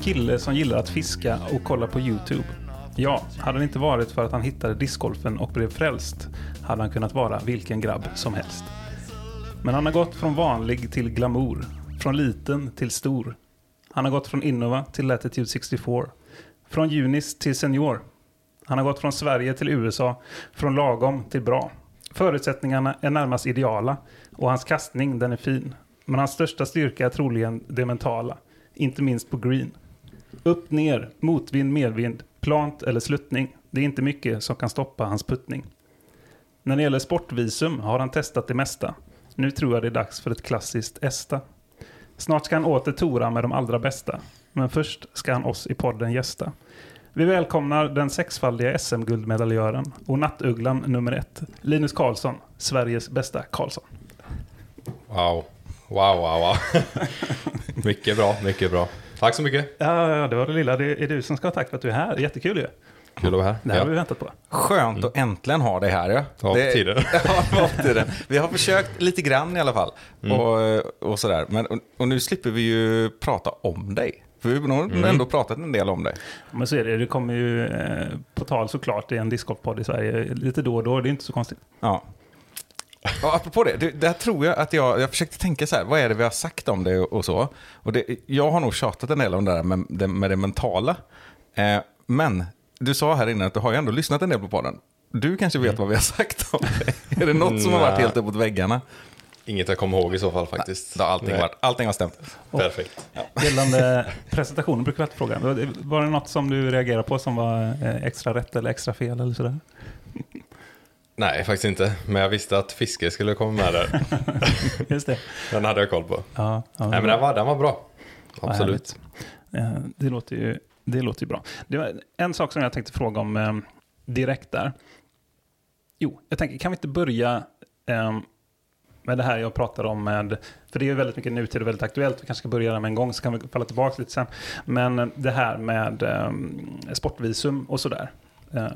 kille som gillar att fiska och kolla på YouTube. Ja, hade det inte varit för att han hittade discgolfen och blev frälst hade han kunnat vara vilken grabb som helst. Men han har gått från vanlig till glamour, från liten till stor. Han har gått från Innova till Latitude 64, från junis till senior. Han har gått från Sverige till USA, från lagom till bra. Förutsättningarna är närmast ideala och hans kastning den är fin. Men hans största styrka är troligen det mentala, inte minst på green. Upp, ner, motvind, medvind, plant eller sluttning. Det är inte mycket som kan stoppa hans puttning. När det gäller sportvisum har han testat det mesta. Nu tror jag det är dags för ett klassiskt ESTA. Snart ska han åter tora med de allra bästa. Men först ska han oss i podden gästa. Vi välkomnar den sexfaldiga SM-guldmedaljören och nattugglan nummer ett, Linus Karlsson, Sveriges bästa Karlsson. Wow. Wow, wow, wow. mycket bra, mycket bra. Tack så mycket. Ja, ja, det var det lilla. Det är du som ska ha tack för att du är här. Jättekul ju. Kul att vara här. Det här har vi väntat på. Skönt att äntligen ha dig här. Ja. Det tiden. Ja, det var på tiden. Vi har försökt lite grann i alla fall. Och, och sådär. Men, och, och nu slipper vi ju prata om dig. För vi har nog ändå pratat en del om dig. Men så är det. Det kommer ju eh, på tal såklart i en discgolfpodd i Sverige lite då och då. Det är inte så konstigt. Ja. Och apropå det, det, där tror jag att jag, jag försökte tänka så här, vad är det vi har sagt om det och, och så. Och det, jag har nog tjatat en del om det där med, det, med det mentala. Eh, men du sa här innan att du har ju ändå lyssnat en del på podden. Du kanske vet vad vi har sagt om det? Är det något som har varit Nej. helt uppåt väggarna? Inget jag kommer ihåg i så fall faktiskt. Då har allting, Nej. varit, allting har stämt. Perfekt. Gällande presentationen brukar vi alltid fråga. Var det- Var det något som du reagerade på som var eh, extra rätt eller extra fel eller sådär? Nej, faktiskt inte. Men jag visste att fiske skulle komma med där. Just det. Den hade jag koll på. Ja, ja, Nej, men den var, den var bra. Absolut. Eh, Det låter ju, det låter ju bra. Det var en sak som jag tänkte fråga om eh, direkt där. Jo, jag tänker, kan vi inte börja eh, med det här jag pratade om med, för det är ju väldigt mycket nutid och väldigt aktuellt, vi kanske ska börja där med en gång, så kan vi falla tillbaka lite sen. Men det här med eh, sportvisum och sådär. Eh,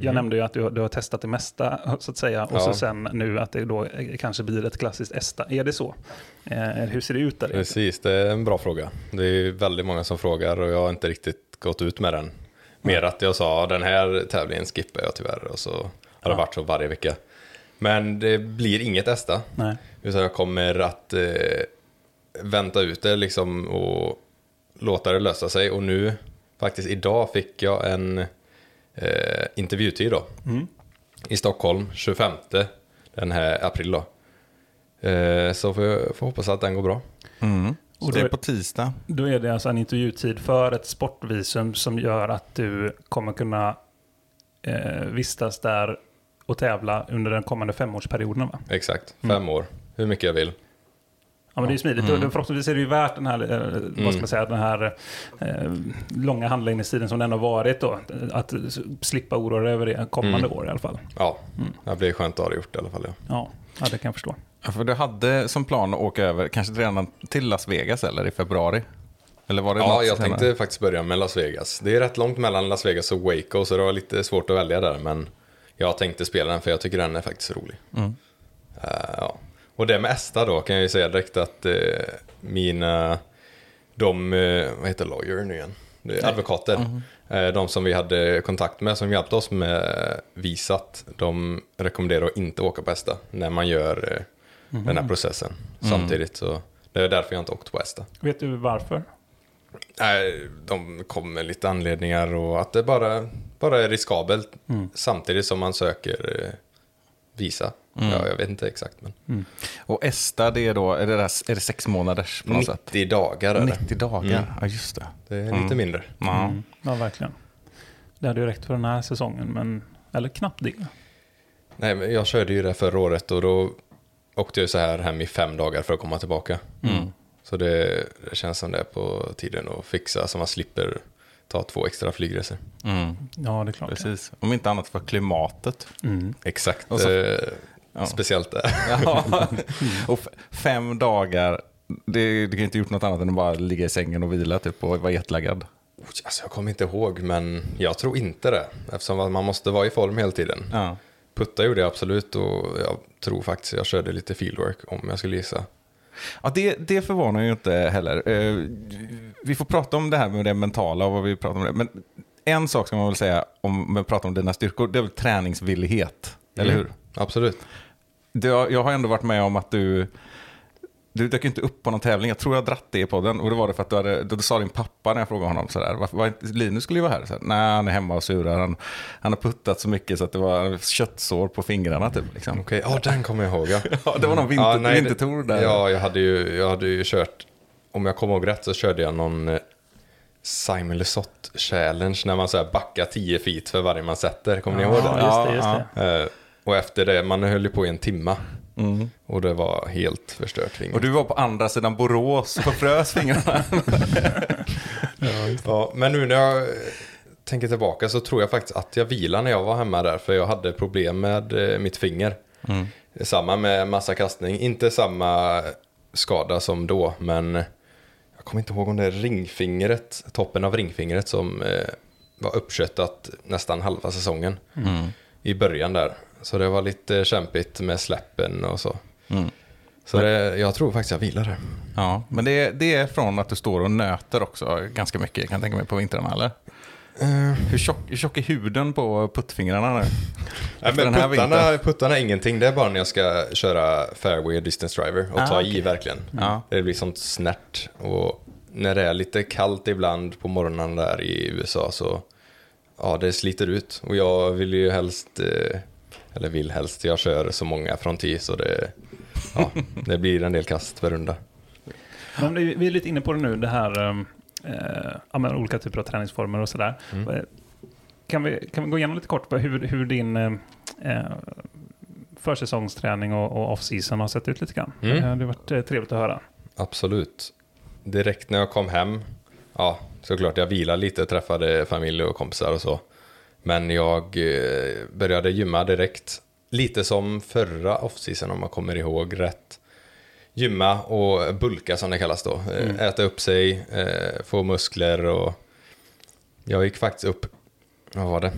Jag nämnde ju att du, har- du har testat det mesta, så att säga, och så Ja. sen nu att det då kanske blir ett klassiskt ESTA. Är det så? Eh, hur ser det ut där? Precis, det är en bra fråga. Det är väldigt många som frågar och jag har inte riktigt gått ut med den. Mer att jag sa den här tävlingen skippar jag tyvärr och så har det varit så varje vecka. Men det blir inget ESTA. Nej. Utan jag kommer att eh, vänta ut det liksom och låta det lösa sig. Och nu, faktiskt idag, fick jag en eh, intervjutid då. I Stockholm, 25 den här april då. Eh, så får jag får hoppas att den går bra. Mm. Och Så det är på tisdag. Då är det alltså en intervjutid för ett sportvisum som gör att du kommer kunna eh, vistas där och tävla under den kommande femårsperioden. Va? Exakt, fem år. Hur mycket jag vill. Ja, men det är ju smidigt. Och förhoppningsvis är det ju värt den här, eh, vad ska man säga, den här eh, långa handläggningstiden som den har varit. Då, att slippa oroa dig över det kommande år i alla fall. Ja, det blir skönt att ha det gjort i alla fall. Ja. Ja, ja det kan jag förstå. Ja, för du hade som plan att åka över, kanske redan till Las Vegas eller i februari? Eller var det Ja, jag senare? tänkte faktiskt börja med Las Vegas. Det är rätt långt mellan Las Vegas och Waco, så det var lite svårt att välja där. Men jag tänkte spela den, för jag tycker den är faktiskt rolig. Mm. Eh, ja. Och det med Esta då, kan jag ju säga direkt att eh, mina, de, eh, vad heter lawyer nu igen? Advokater. Mm. Eh, de som vi hade kontakt med, som hjälpte oss med visat, de rekommenderar att inte åka på Esta när man gör eh, den Mm. här processen samtidigt. Så det är därför jag inte åkt på Esta. Vet du varför? Nej, de kom med lite anledningar och att det bara, bara är riskabelt samtidigt som man söker eh, visa. Ja, jag vet inte exakt, men Och ESTA, det är då, är det, där, är det sex månaders på något sätt? 90 dagar är det. 90 dagar, ja just det. Det är lite mindre. Ja. Mm. Ja, verkligen. Det hade ju räckt för den här säsongen, men... Eller knappt det. Nej, men jag körde ju det förra året och då åkte jag så här hem i fem dagar för att komma tillbaka. Så det, det känns som det är på tiden att fixa så man slipper ta två extra flygresor. Mm. Ja, det är klart. Precis. Om inte annat för klimatet. Mm. Exakt. Och så- eh, Ja. Speciellt det. Ja. och fem dagar, det, du kan inte gjort något annat än att bara ligga i sängen och vila typ, och vara jetlaggad. alltså jag kommer inte ihåg, men jag tror inte det. Eftersom man måste vara i form hela tiden. Ja. Putta gjorde jag absolut och jag tror faktiskt jag körde lite fieldwork om jag skulle gissa. Ja, det, det förvånar ju inte heller. Eh, vi får prata om det här med det mentala och vad vi pratar om det. Men en sak ska man väl säga om man pratar om dina styrkor, det är väl träningsvillighet. Eller Mm. hur? Absolut. Har- jag har ändå varit med om att du, du dök inte upp på någon tävling. Jag tror jag dratt det i podden. Och det var det för att du, hade, då sa din pappa när jag frågade honom sådär. Varför, var Linus skulle ju vara här. Så här, Nej, han är hemma och surar. Han, han har puttat så mycket så att det var köttsår på fingrarna typ. Liksom. Okej, ja den kommer jag ihåg. Ja. Ja, det var någon vinter, Ja, nej, vintertour där. Ja, jag hade, ju, jag hade ju kört, om jag kommer ihåg rätt så körde jag någon eh, Simon Lesoth challenge när man så här backar 10 feet för varje man sätter. Kommer ni ihåg Ja, det? just det. Just det. Och efter det, man höll ju på i en timma. Och det var helt förstört. Mm. Och du var på andra sidan Borås och frös fingrarna. Ja, men nu när jag eh, tänker tillbaka så tror jag faktiskt att jag vilade när jag var hemma där. För jag hade problem med eh, mitt finger. Samma med massa kastning. Inte samma skada som då, men jag kommer inte ihåg om det är ringfingret, toppen av ringfingret som eh, var uppköttat nästan halva säsongen. I början där. Så det var lite kämpigt med släppen och så. Så det, jag tror faktiskt jag vilade. ja, men det, det är från att du står och nöter också ganska mycket, kan jag tänka mig, på vintrarna, eller? Hur, tjock, hur tjock är huden på puttfingrarna nu? Nej, men den här vintern? puttarna, puttarna är ingenting, det är bara när jag ska köra fairway och distance driver och Ah, ta i okej. verkligen. Ja. Det blir sånt snärt och när det är lite kallt ibland på morgonen där i USA så ja, det sliter ut och jag vill ju helst, eh, eller vill helst, jag kör så många från tee så det, ja, det blir en del kast per runda. Men vi är lite inne på det nu, det här um, eh, men olika typer av träningsformer och sådär. Mm. Eh, Kan, vi, kan vi gå igenom lite kort på hur, hur din eh, eh, försäsongsträning och, och off-season har sett ut lite grann? Mm. Eh, Det har varit trevligt att höra. Absolut. Direkt när jag kom hem, ja, såklart jag vilade lite, träffade familj och kompisar och så. Men jag eh, började gymma direkt. Lite som förra off-season om man kommer ihåg rätt. Gymma och bulka som det kallas då. Eh, Äta upp sig, eh, få muskler och jag gick faktiskt upp, vad var det?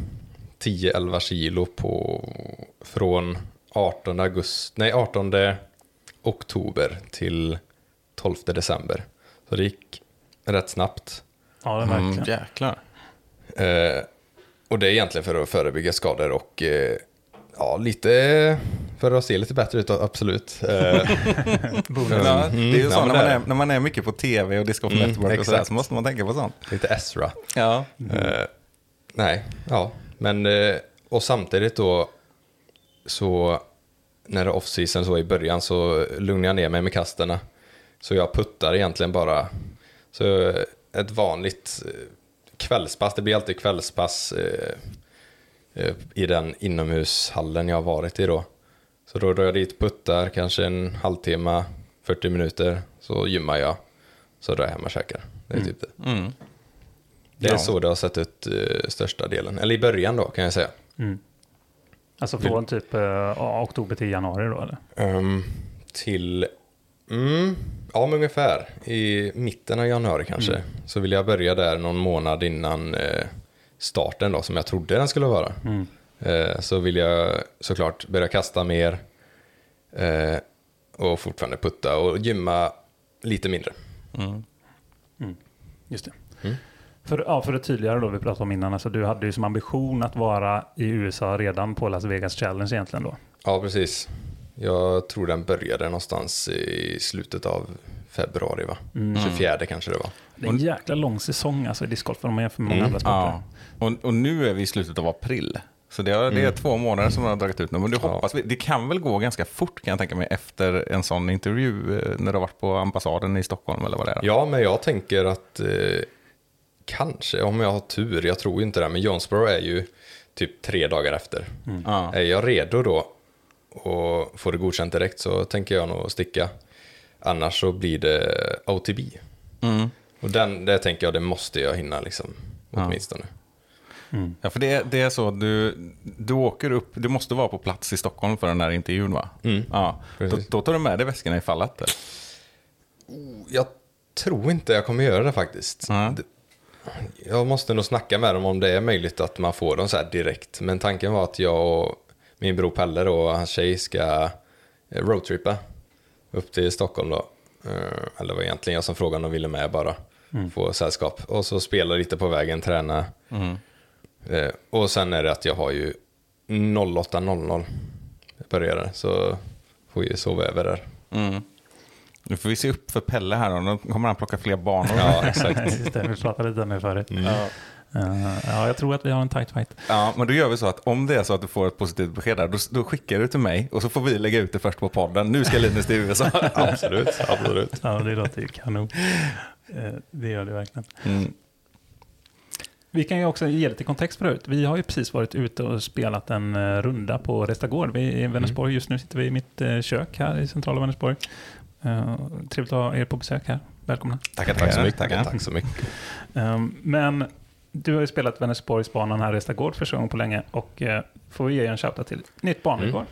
10-11 kilo på, från 18 augusti, nej 18 oktober till 12 december. Så det gick rätt snabbt. Ja, det Mm, verkligen. jäklar. Eh, och det är egentligen för att förebygga skador och eh, ja, lite för att se lite bättre ut, absolut. Eh, Ja, det är ju ja, så men när, man är är, när man är mycket på tv och Disc Golf Mm, Network och sådär, så måste man tänka på sånt. lite Ezra. Ja. Eh, nej, ja, men och samtidigt då så när det är off-season så i början så lugnar jag ner mig med kasterna. Så jag puttar egentligen bara. Så ett vanligt kvällspass, det blir alltid kvällspass eh, eh, i den inomhushallen jag har varit i då. Så då drar jag dit, puttar kanske en halvtimme, 40 minuter, så gymmar jag. Så drar jag hem och käkar. Det är typ det. Mm. Det är Ja. så det har sett ut eh, största delen. Eller i början då kan jag säga. Alltså från typ eh, oktober till januari då eller? Ehm, till, mm, ja men ungefär i mitten av januari kanske. Så vill jag börja där någon månad innan eh, starten då som jag trodde den skulle vara. Eh, så vill jag såklart börja kasta mer. Eh, och fortfarande putta och gymma lite mindre. Just det. Mm. För, ja, för det tydligare då vi pratade om innan, alltså du hade ju som ambition att vara i USA redan på Las Vegas Challenge egentligen då. Ja precis. Jag tror den började någonstans i slutet av februari va? 24 kanske det var. Det är en jäkla lång säsong alltså i discgolfen om man jämför med många Mm. andra sporter. Ja. Och, och nu är vi i slutet av april. Så det, är- det är två månader som har dragit ut nu. Men du Mm. Ja. hoppas, vi- det kan väl gå ganska fort kan jag tänka mig efter en sån intervju eh, när du har varit på ambassaden i Stockholm eller vad det är. Ja, men jag tänker att eh, kanske, om jag har tur, jag tror inte det, men Jonesboro är ju typ tre dagar efter. Ja. Är jag redo då och får det godkänt direkt så tänker jag nog sticka. Annars så blir det OTB. Mm. Och den, det tänker jag, det måste jag hinna liksom, åtminstone. Ja, för det, det är så, du, du åker upp, du måste vara på plats i Stockholm för den här intervjun va? Mm. Ja. Då, då tar du med dig väskorna i fallet. eller? Jag tror inte jag kommer göra det faktiskt. Det, Jag måste nog snacka med dem om det är möjligt att man får dem så här direkt. Men tanken var att jag och min bror Pelle då, och hans tjej ska eh, roadtrippa upp till Stockholm då. Eh, Eller det var egentligen jag som frågade om de ville med bara. Få sällskap. Och så spela lite på vägen, träna. Eh, Och sen är det att jag har ju 08.00 börjar. Så får vi sova över där. Mm. Nu får vi se upp för Pelle här då. Nu kommer han plocka fler banor. Ja, exakt. Just det, vi pratade lite om det förut. Ja. Ja, jag tror att vi har en tight fight. Ja, men då gör vi så att om det är så att du får ett positivt besked där, då, då skickar du till mig och så får vi lägga ut det först på podden. Nu ska Linus till USA. absolut, absolut. Ja, det låter ju kanon. Eh, Det gör det verkligen. Mm. Vi kan ju också ge lite kontext förut. Vi har ju precis varit ute och spelat en eh, runda på Restagård. I Vänersborg. Just nu sitter vi i mitt eh, kök här i centrala Vänersborg. Trevligt att ha er på besök här. Välkomna. Tackar, Tack så mycket. tackar. Tack så mycket. Um, Men du har ju spelat Vänersborgsbanan här i Restagård första gången på länge och eh, får vi ge en shoutout till nytt banrekord.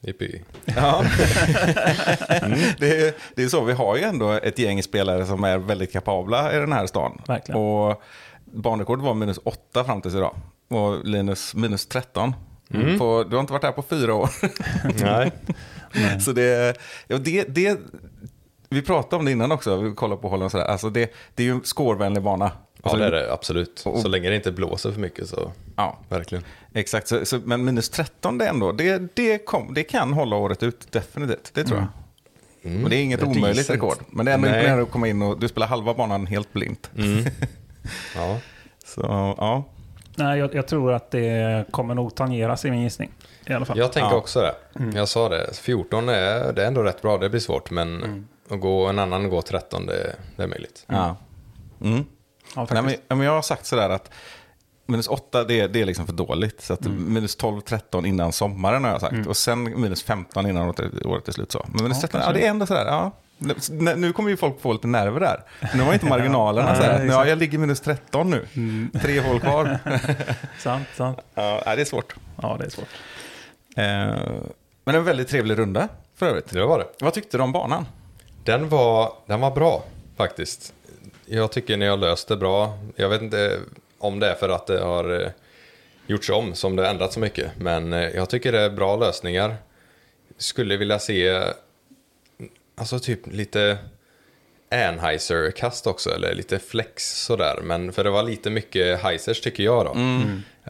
Yippee. Ja. det, är, det är så, vi har ju ändå ett gäng spelare som är väldigt kapabla i den här stan. Verkligen. Och banrekord var minus 8 fram tills idag. Och Linus minus 13. Mm. På, du har inte varit här på fyra år. Nej. Så det, ja, det, det, vi pratade om det innan också, vi kollade på hållen och sådär. Alltså det, det är ju en scorevänlig bana. Ja, Alltså, det är det absolut. Och- Så länge det inte blåser för mycket så Ja, verkligen. exakt. Så, så, men minus 13 det ändå, det, det, kom, det kan hålla året ut definitivt. Det tror jag. Mm. Och det är inget Det är omöjligt decent. rekord. Men det är ändå imponerande att komma in och du spelar halva banan helt blint. Mm. Ja. Så ja, Nej, jag, jag tror att det kommer nog tangeras i min gissning. I alla fall. Jag tänker Ja. också det. Jag sa det, 14 är, det är ändå rätt bra, det blir svårt. Men Mm. att gå, en annan går 13, det, det är möjligt. ja. Mm. Ja, Nej, men, ja, men jag har sagt sådär att minus 8 det, det är liksom för dåligt. Så att Mm. minus 12-13 innan sommaren har jag sagt. Och sen minus 15 innan året, är slut. Så. Men minus Ja, 13, ja, det är ändå sådär. Ja. Nu, kommer ju folk få lite nerver där. Nu har inte marginalerna. Ja, så här. Ja, jag ligger minus 13 nu. Mm. Tre hål kvar. Sant, sant. ja, det är svårt. Ja, det är svårt. Eh, men en väldigt trevlig runda för övrigt. Det var det. Vad tyckte du om banan? Den var, den var bra faktiskt. Jag tycker ni har löst det bra. Jag vet inte om det är för att det har eh, gjorts om som det har ändrat så mycket. Men eh, jag tycker det är bra lösningar. Skulle vilja se alltså typ lite Anheuser-kast också, eller lite flex sådär. Men för det var lite mycket Heisers tycker jag då.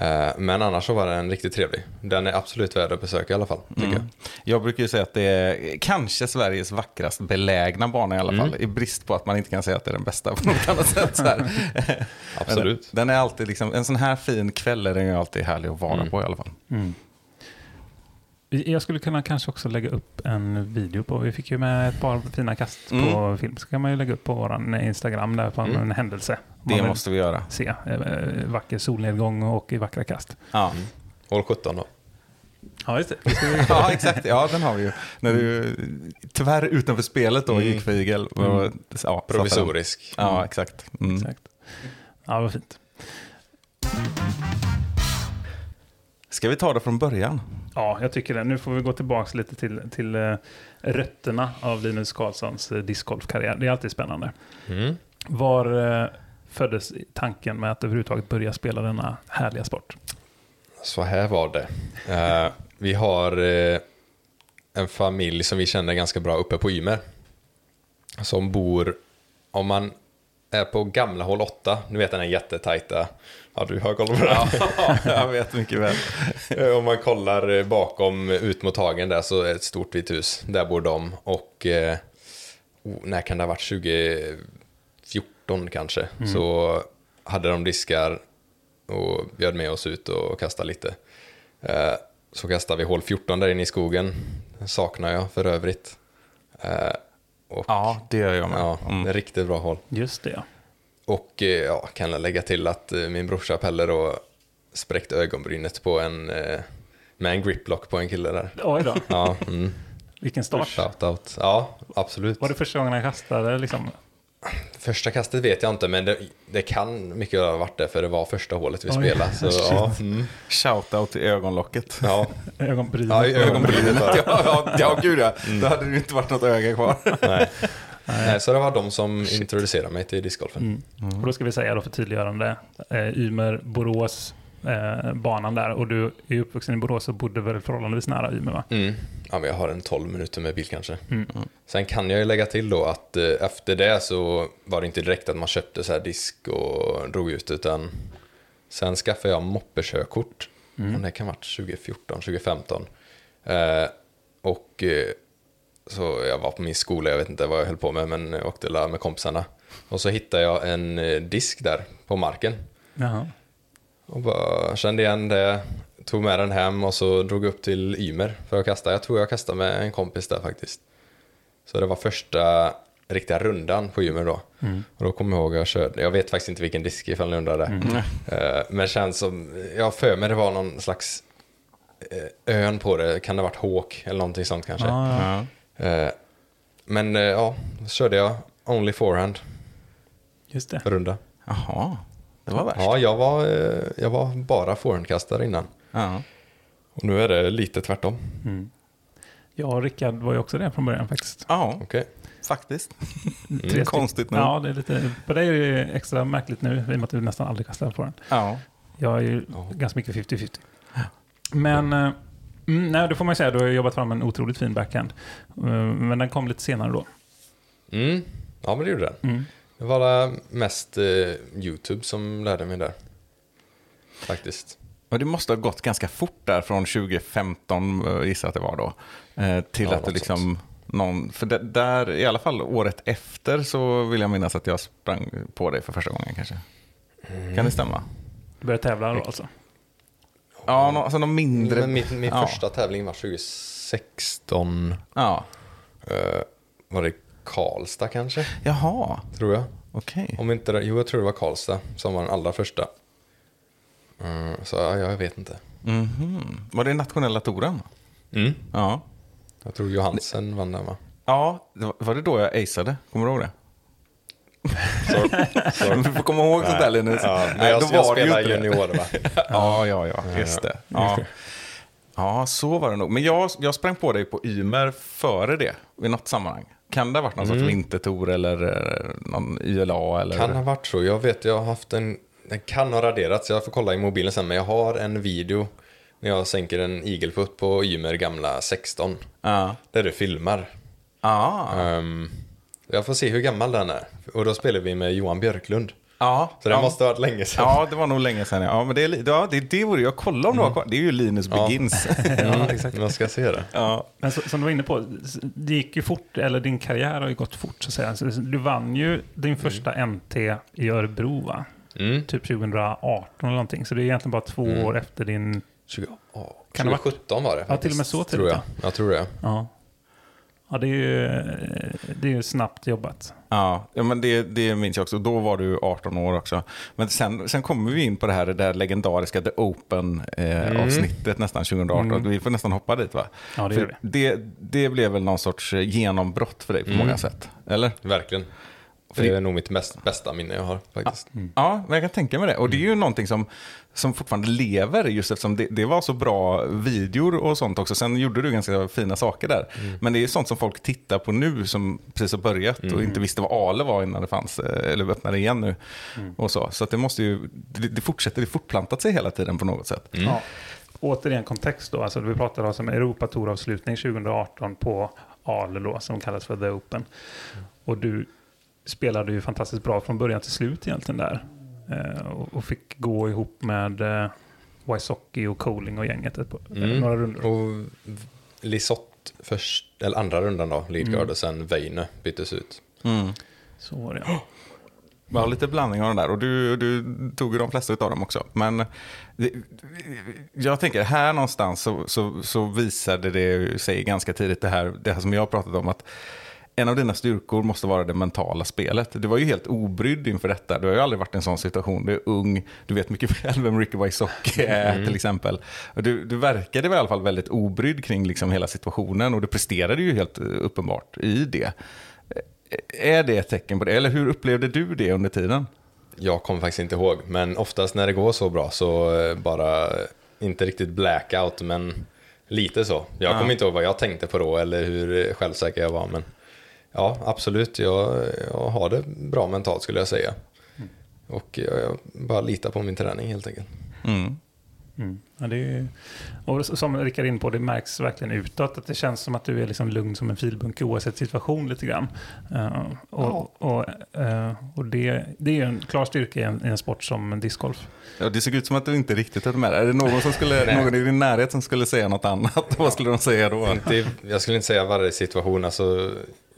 Eh, Men annars så var den riktigt trevlig. Den är absolut värd att besöka i alla fall, tycker jag. Jag brukar ju säga att det är kanske Sveriges vackrast belägna bana i alla fall. I brist på att man inte kan säga att det är den bästa på något annat sätt. Så här. Absolut. Den är alltid liksom, en sån här fin kväll är den ju alltid härlig att vara på i alla fall. Jag skulle kunna kanske också lägga upp en video på, vi fick ju med ett par fina kast på film, så kan man ju lägga upp på vår Instagram där på en, en händelse. Man Det måste vi göra. se eh, vacker solnedgång och i vackra kast. Ja. Håll 17 då. Ja, just det. ja, exakt. Ja, den har vi ju. När du tyvärr utanför spelet då gick för igel. Och, Ja. Provisorisk. Ja, exakt. Mm. Exakt. Ja, vad fint. Ska vi ta det från början? Ja, jag tycker det. Nu får vi gå tillbaka lite till, till eh, rötterna av Linus Karlssons eh, discgolfkarriär. Det är alltid spännande. Mm. Var eh, föddes tanken med att överhuvudtaget börja spela denna härliga sport? Så här var det. Eh, vi har eh, en familj som vi känner ganska bra uppe på Ymer. Som bor, om man är på gamla hål 8, du vet den här jättetajta, ja du har koll på det. jag vet mycket väl. Eh, Om man kollar eh, bakom eh, ut mot hagen där så är det ett stort vitt hus. Där bor de och eh, oh, när kan det ha varit? 2014 kanske. Så hade de diskar och bjöd med oss ut och kastade lite. Eh, så kastade vi hål 14 där inne i skogen. Den saknar jag för övrigt. Eh, och, Ja, det gör jag med. ja, är riktigt bra hål. Just det. Och eh, ja, kan jag lägga till att eh, min brorsa Pelle då spräckte ögonbrynet på en, eh, med en griplock på en kille där. Oj då, Ja, mm. vilken start. Shoutout. Ja, absolut. Var det första gången han kastade? Liksom? Första kastet vet jag inte, men det, det kan mycket ha varit det, för det var första hålet vi Oj, spelade. Så, ja, mm. Shoutout till ögonlocket. ja. Ögonbrynet? ja, ögonbrynet ja, ja, ja, gud ja. Då hade det ju inte varit något öga kvar. Nej. Nej, så det var de som introducerade mig till discgolfen. Och då ska vi säga då för tydliggörande, eh, Ymer, Borås, eh, banan där. Och du är uppvuxen i Borås och bodde väl förhållandevis nära Ymer va? Mm. Ja, men jag har en 12 minuter med bil kanske. Mm. Sen kan jag ju lägga till då att eh, efter det så var det inte direkt att man köpte så här disk och drog ut, utan sen skaffade jag moppekörkort. Och det kan ha varit 2014, 2015. Eh, och eh, så jag var på min skola, jag vet inte vad jag höll på med, men jag åkte med kompisarna. Och så hittade jag en eh, disk där på marken. Jaha. Och bara kände igen det, tog med den hem och så drog upp till Ymer för att kasta. Jag tror jag kastade med en kompis där faktiskt. Så det var första riktiga rundan på Ymer då. Och då kommer jag ihåg att jag körde, jag vet faktiskt inte vilken disk ifall ni undrar det. Eh, Men känns som, jag för mig det var någon slags eh, ön på det, kan det ha varit Hawk eller någonting sånt kanske. Ja, ja. Eh, Men ja, så körde jag only forehand Just det. runda. Jaha, det var värst. Ja, jag var, eh, jag var bara forehandkastare innan. Ja. Och nu är det lite tvärtom. Jag och Rickard var ju också det från början faktiskt. ja, Okej. faktiskt. Stycken. Konstigt nog. Ja, det är lite, för dig är det extra märkligt nu, i och med att du nästan aldrig kastar på den. Ja. Jag är ju Ja. ganska mycket 50-50. Men, eh, mm, nej, det får man ju säga, du har jobbat fram en otroligt fin backhand. Eh, Men den kom lite senare då. Mm. Ja, men det gjorde den. Mm. Det var mest eh, YouTube som lärde mig där. Faktiskt. Och det måste ha gått ganska fort där från 2015, eh, gissar jag att det var då, eh, till Ja, att det liksom någon, för det, där, i alla fall året efter så vill jag minnas att jag sprang på dig för första gången kanske. Kan det stämma? Du började tävla då alltså? Ja, nå, alltså någon mindre... Men min, min ja. första tävling var 2016. Ja. Eh, var det Karlstad kanske? Jaha, Tror jag. okej. Om inte det, jo, jag tror det var Karlstad som var den allra första. Mm, så ja, jag vet inte. Mhm. Var det nationella touren? Mm. Ja. Jag tror Johansen vann den va? Ja, var, det då jag aceade? Kommer du ihåg det? Så, så, Du får komma ihåg sånt där Linus. ja, Nej, jag, då jag var ju spelar det. junior va? Ja, ja, ja, just det. Ja. ja, så var det nog. Men jag, jag sprang på dig på Ymer före det, i något sammanhang. Kan det ha varit någon sorts vintertour eller eh, någon YLA? Eller? Kan ha varit så. Jag vet, jag har haft en... Den kan ha raderats, jag får kolla i mobilen sen. Men jag har en video när jag sänker en igelputt på Ymer gamla 16. Ja. Där du filmar. Ja. Ehm, jag får se hur gammal den är. Och då spelar vi med Johan Björklund. Ja. Så det ja. måste ha varit länge sedan. Ja, det var nog länge sedan. Ja, men det, är, ja, det, det vore jag kolla om du har kvar. Det är ju Linus Ja. Begins. ja exakt. Man ska se det. ja. Men så, som du var inne på, det gick ju fort, eller din karriär har ju gått fort så att säga. Du vann ju din första MT i Örebro va? Mm. Typ 2018 eller någonting. Så det är egentligen bara två Mm. år efter din... 20, oh, Kan det ha varit- 2017 var det. Ja, till och med så faktiskt, tror jag. tidigt, Jag tror det. Ja. Ja, det är ju, det är ju snabbt jobbat. Ja, ja, men det, det minns jag också. Då var du 18 år också. Men sen, sen kommer vi in på det här, det där legendariska The Open-avsnittet nästan 2018. Vi får nästan hoppa dit va? Ja, det För gör vi. det, det blev väl någon sorts eh, genombrott för dig på många sätt? Eller? Verkligen. För Det är nog mitt mest, bästa minne jag har faktiskt. Ja, men jag kan tänka mig det. Och det är ju någonting som, som fortfarande lever just eftersom det, det var så bra videor och sånt också. Sen gjorde du ganska fina saker där. Men det är sånt som folk tittar på nu som precis har börjat och inte visste vad Ale var innan det fanns, eh, eller öppnade igen nu. Och så så att det måste ju, det, det fortsätter, det fortplantat sig hela tiden på något sätt. Ja. Återigen kontext då, alltså vi pratade alltså om Europatouravslutning 2018 på Ale då, som kallas för The Open. Och du spelade ju fantastiskt bra från början till slut egentligen där. Eh, och, och fick gå ihop med eh, Wysocki och Coling och gänget ett, par- Mm. några rundor. Och Lisotte först, eller andra rundan då, leadguard Mm. och sen Veine byttes ut. Så var det. Ja, lite blandning av de där. Och du, du tog ju de flesta av dem också. Men det, jag tänker, här någonstans så, så, så visade det sig ganska tidigt det här, det här som jag har pratat om. att en av dina styrkor måste vara det mentala spelet. Du var ju helt obrydd inför detta. Du har ju aldrig varit i en sån situation. Du är ung, du vet mycket väl vem Ricky Wysocki är till exempel. Du, du verkade i alla fall väldigt obrydd kring liksom hela situationen och du presterade ju helt eh, uppenbart i det. Är det ett tecken på det? Eller hur upplevde du det under tiden? Jag kommer faktiskt inte ihåg, men oftast när det går så bra så eh, bara, eh, inte riktigt blackout, men lite så. Jag kommer inte ihåg vad jag tänkte på då eller hur eh, självsäker jag var, men Ja, absolut. Jag, jag har det bra mentalt skulle jag säga. Och jag, jag bara litar på min träning helt enkelt. Mm. Mm. Ja, det är, ju- och som Rickard in på, det märks verkligen utåt att det känns som att du är liksom lugn som en filbunke oavsett situation lite grann. Eh, och och, eh, och det, det är ju en klar styrka i en, i en sport som discgolf. Ja, det såg ut som att du inte riktigt hade med det. Är det någon, som skulle, någon i din närhet som skulle säga något annat? Vad skulle de säga då? Inte, jag skulle inte säga varje situation, alltså,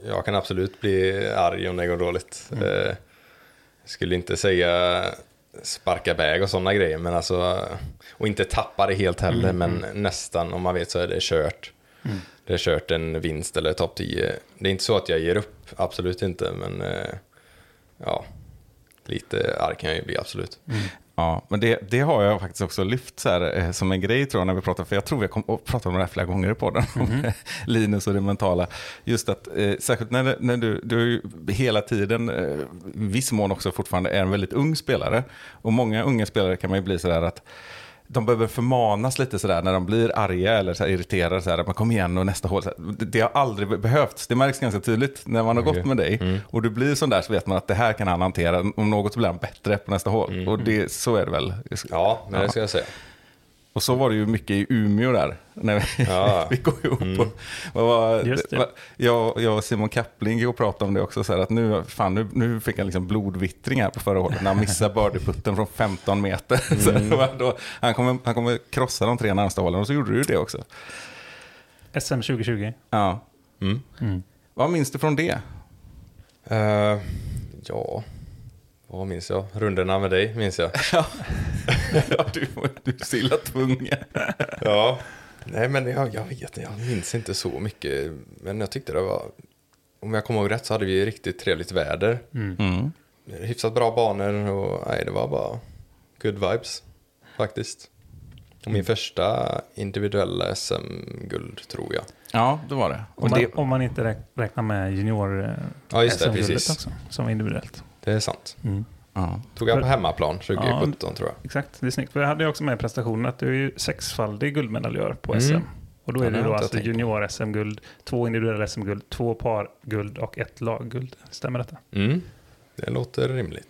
jag kan absolut bli arg om det går dåligt. Eh, jag skulle inte säga sparka iväg och sådana grejer, men alltså, och inte tappa det helt heller, men nästan om man vet så är det kört. Det är kört en vinst eller topp 10. Det är inte så att jag ger upp, absolut inte, men eh, ja, lite arg kan jag ju bli absolut. Ja, men det, det har jag faktiskt också lyft så här, eh, som en grej tror jag när vi pratar, för jag tror vi har pratat om det här flera gånger i podden, om Linus och det mentala. Just att, eh, särskilt när, när du, du hela tiden, eh, viss mån också fortfarande är en väldigt ung spelare. Och många unga spelare kan man ju bli sådär att de behöver förmanas lite sådär när de blir arga eller så irriterade. Så här, att man kommer igen och nästa hål. Det, det har aldrig behövts. Det märks ganska tydligt när man har Okej. gått med dig. Och du blir sån där så vet man att det här kan han hantera. Om något så blir han bättre på nästa hål. Och det, så är det väl. Ja, det ska jag säga. Och så var det ju mycket i Umeå där. När vi, Ja. vi går ihop och, vad var, Just det. jag, jag och Simon Kappling gick och pratade om det också. Så här, att nu, fan, nu, nu fick han liksom blodvittring här på förra året när han missade birdieputten från 15 meter. Så det var då, han, kommer, han kommer krossa de tre närmsta hålen och så gjorde du det också. SM 2020. Ja. Mm. Vad minns du från det? Eh, ja, vad minns jag? Rundorna med dig minns jag. ja, du, du är så illa tvungen. ja, nej men jag, jag vet inte, jag minns inte så mycket. Men jag tyckte det var, om jag kommer ihåg rätt så hade vi riktigt trevligt väder. Mm. Hyfsat bra banor och nej, det var bara good vibes faktiskt. Och min första individuella SM-guld tror jag. Ja, det var det. Om man, det om man inte räk- räknar med junior eh, Ja, också, som individuellt. Det är sant. Mm. ja. Tog jag på hemmaplan 2017 tror jag. Exakt, det är snyggt. För jag hade ju också med i prestationen att du är ju sexfaldig guldmedaljör på Mm. SM. Och då är Ja, det det då alltså junior-SM-guld, två individuella SM-guld, två par-guld och ett lagguld. Stämmer detta? Mm. Det låter rimligt.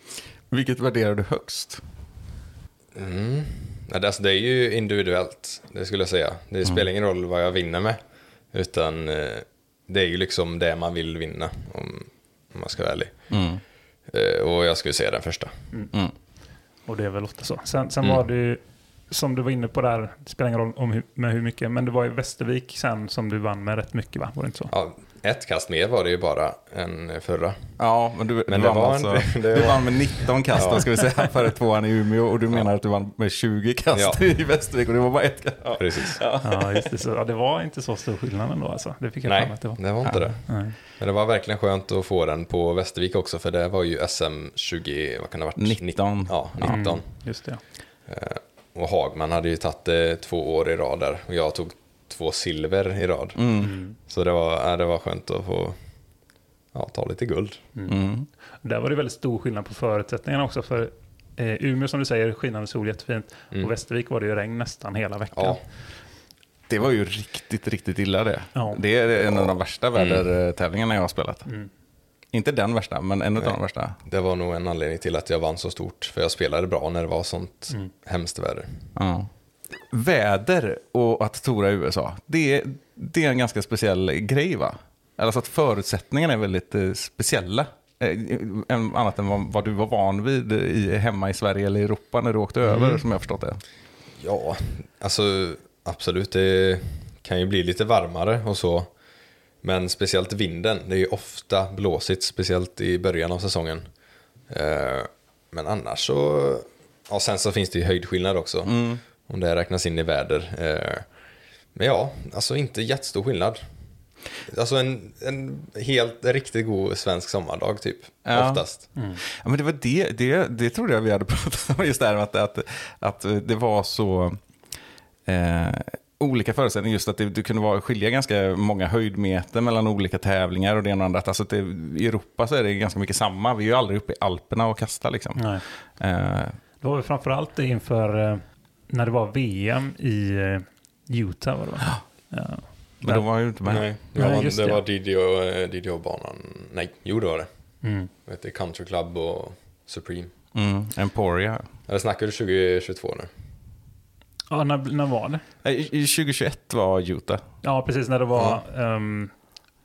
Vilket värderar du högst? Mm. Ja, det, alltså, det är ju individuellt, det skulle jag säga. Det spelar ingen roll vad jag vinner med. Utan eh, det är ju liksom det man vill vinna, om, om man ska vara ärlig. Mm. Eh, och jag skulle säga den första. Mm. Och det är väl ofta så. Sen, sen Mm. var det ju, som du var inne på där, det spelar ingen roll om hur, med hur mycket, men det var ju Västervik sen som du vann med rätt mycket va? Var det inte så? Ja, ett kast mer var det ju bara än förra. Ja, men du, Men du, vann, var en- alltså, det du var- vann med 19 kast då, ska vi säga, före tvåan i Umeå. Och du menar att du vann med 20 kast Ja. i Västervik och det var bara ett kast. Ja. Precis. Ja, just det. Så, ja, det var inte så stor skillnad ändå alltså. Det fick jag Nej, fram att det var. det var inte det. Nej. Men det var verkligen skönt att få den på Västervik också, för det var ju SM 20, vad kan det ha varit? 19. Ja, 19. Mm, just det. Och Hagman hade ju tagit det två år i rad där och jag tog två silver i rad. Mm. Så det var, ja, det var skönt att få ja, ta lite guld. Mm. Där var det väldigt stor skillnad på förutsättningarna också. För eh, Umeå som du säger, skinande sol jättefint. Mm. Och Västervik var det ju regn nästan hela veckan. Ja, Det var ju riktigt, riktigt illa det. Ja. Det är en av de värsta vädertävlingarna jag har spelat. Mm. Inte den värsta, men en av de värsta. det var nog en anledning till att jag vann så stort. För jag spelade bra när det var sånt Mm. hemskt väder. Ja. Väder och att tora i USA, det är, det är en ganska speciell grej va? Alltså att förutsättningarna är väldigt eh, speciella. Eh, en- annat än vad, vad du var van vid i, hemma i Sverige eller Europa när du åkte över, som jag förstått det. Ja, alltså absolut. Det kan ju bli lite varmare och så. Men speciellt vinden. Det är ju ofta blåsigt, speciellt i början av säsongen. Eh, Men annars så... Ja, sen så finns det ju höjdskillnad också. Om det räknas in i väder. Eh, Men ja, alltså inte jättestor skillnad. Alltså en, en helt riktigt god svensk sommardag typ. Ja. Oftast. Ja, men det var det, det, det trodde jag vi hade pratat om, just det här med att, att, att det var så eh, olika förutsättningar. Just att det, det kunde vara, skilja ganska många höjdmeter mellan olika tävlingar och det ena och andra. Alltså att det, I Europa så är det ganska mycket samma. Vi är ju aldrig uppe i Alperna och kastar liksom. Nej. Eh, Det var väl framförallt inför eh, när det var VM i eh, Utah. Var det, va? ja. Men då var han ju inte med. Nej, det Nej, var, just det det. var DDO, eh, DDO-banan. Nej, jo det var det. Mm. Det? Country Club och Supreme. Mm, Emporia. Eller snackar du 2022 nu? Ja, när, när var det? Eh, I, i 2021 var Utah. Ja, precis när det var ehm,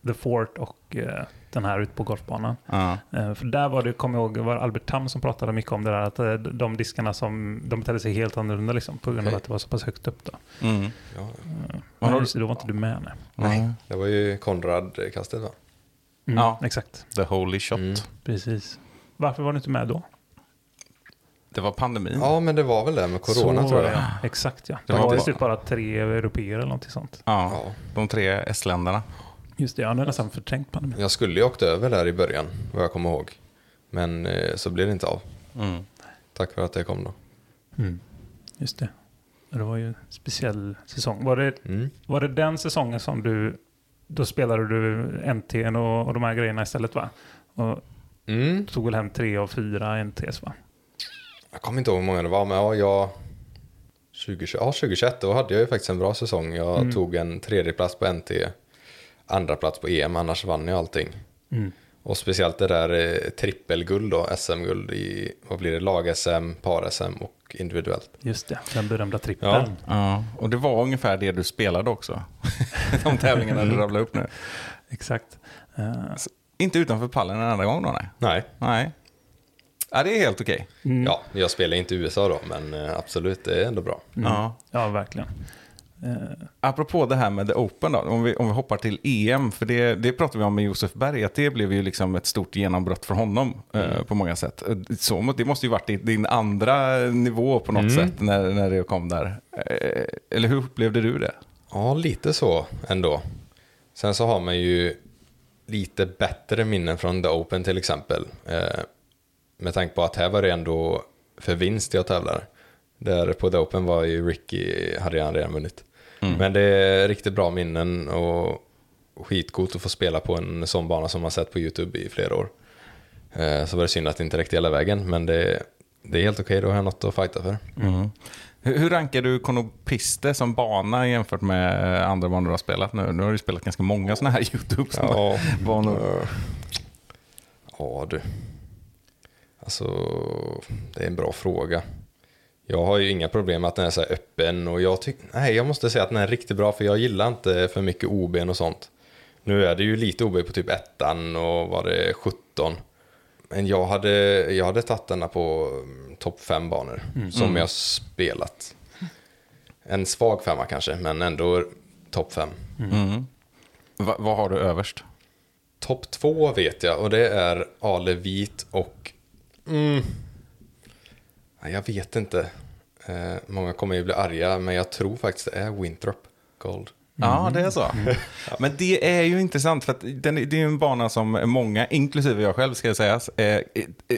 The Fort och eh, den här ute på golfbanan. Ja. Eh, för där var det, kommer jag ihåg, var Albert Tam som pratade mycket om det där, att eh, de diskarna som, de betedde sig helt annorlunda liksom, på grund av Okej. att det var så pass högt upp då. Mm. Ja, Eh, Men du- just det, då var inte du med. Nej. Nej. det var ju Konrad-kastet va? Mm, Ja. Exakt, The Holy Shot. Mm. precis. Varför var du inte med då? Det var pandemin. Ja, men det var väl det med corona så tror jag. ja. Exakt ja. Det Det var var typ bara tre europeer eller något sånt. Ja, Ja. de tre estländarna. Just det, jag hade nästan förträngt pandemin. Jag skulle ju åkt över där i början, vad jag kommer ihåg. Men eh, så blev det inte av. Mm. Tack för att det kom då. Mm. Just det. Det var ju en speciell säsong. Var det, Mm. var det den säsongen som du, då spelade du NT och, och de här grejerna istället va? Och Mm. tog väl hem tre av fyra NTs va? Jag kommer inte ihåg hur många det var, men ja, jag... 2020, ja, 2021, då hade jag ju faktiskt en bra säsong. Jag Mm. tog en tredje plats på NT, andra plats på EM, annars vann jag allting. Mm. Och speciellt det där eh, trippelguld då, SM-guld i, vad blir det, lag-SM, par-SM och individuellt. Just det, den berömda trippeln. Ja, och det var ungefär det du spelade också. De tävlingarna du rabblade upp nu. Exakt. Eh, Inte utanför pallen en andra gång då, nej. Nej, Nej. Ja, det är helt okej. mm. ja, jag spelar inte i USA då, men eh, absolut, det är ändå bra. Mm. Ja. ja, verkligen. Eh, Apropå det här med The Open då, om vi, om vi hoppar till EM, för det, det pratade vi om med Josef Berg, att det blev ju liksom ett stort genombrott för honom eh, på många sätt. Eh, Så, det måste ju varit din, andra nivå på något sätt när, när det kom där. Eh, eller hur upplevde du det? Ja, lite så ändå. Sen så har man ju lite bättre minnen från The Open till exempel. Eh, med tanke på att här var det ändå för vinst jag tävlar. Där på The Open var ju Ricky, hade han redan vunnit. Men det är riktigt bra minnen och skitcoolt att få spela på en sån bana som man sett på YouTube i flera år. Eh, så var det synd att det inte räckte hela vägen, men det, det är helt okej, då har jag något att fighta för. Hur, hur rankar du Konopiste som bana jämfört med andra banor du har spelat nu? Nu har du spelat ganska många sådana här YouTube-banor. Eh, Ja du. Alltså, det är en bra fråga. Jag har ju inga problem med att den är så här öppen och jag tycker, nej jag måste säga att den är riktigt bra för jag gillar inte för mycket OB och sånt. Nu är det ju lite OB på typ ettan och var det 17. Men jag hade, jag hade tagit denna på mm, topp fem banor som jag spelat. En svag femma kanske, men ändå topp fem. Mm. Va, vad har du överst? Topp två vet jag och det är Ale Vit och... Mm, jag vet inte. Eh, många kommer ju bli arga men jag tror faktiskt det är Winthrop Gold. Ja, det är så. Men det är ju intressant för att den, det är ju en bana som många, inklusive jag själv ska jag säga, eh, eh, eh,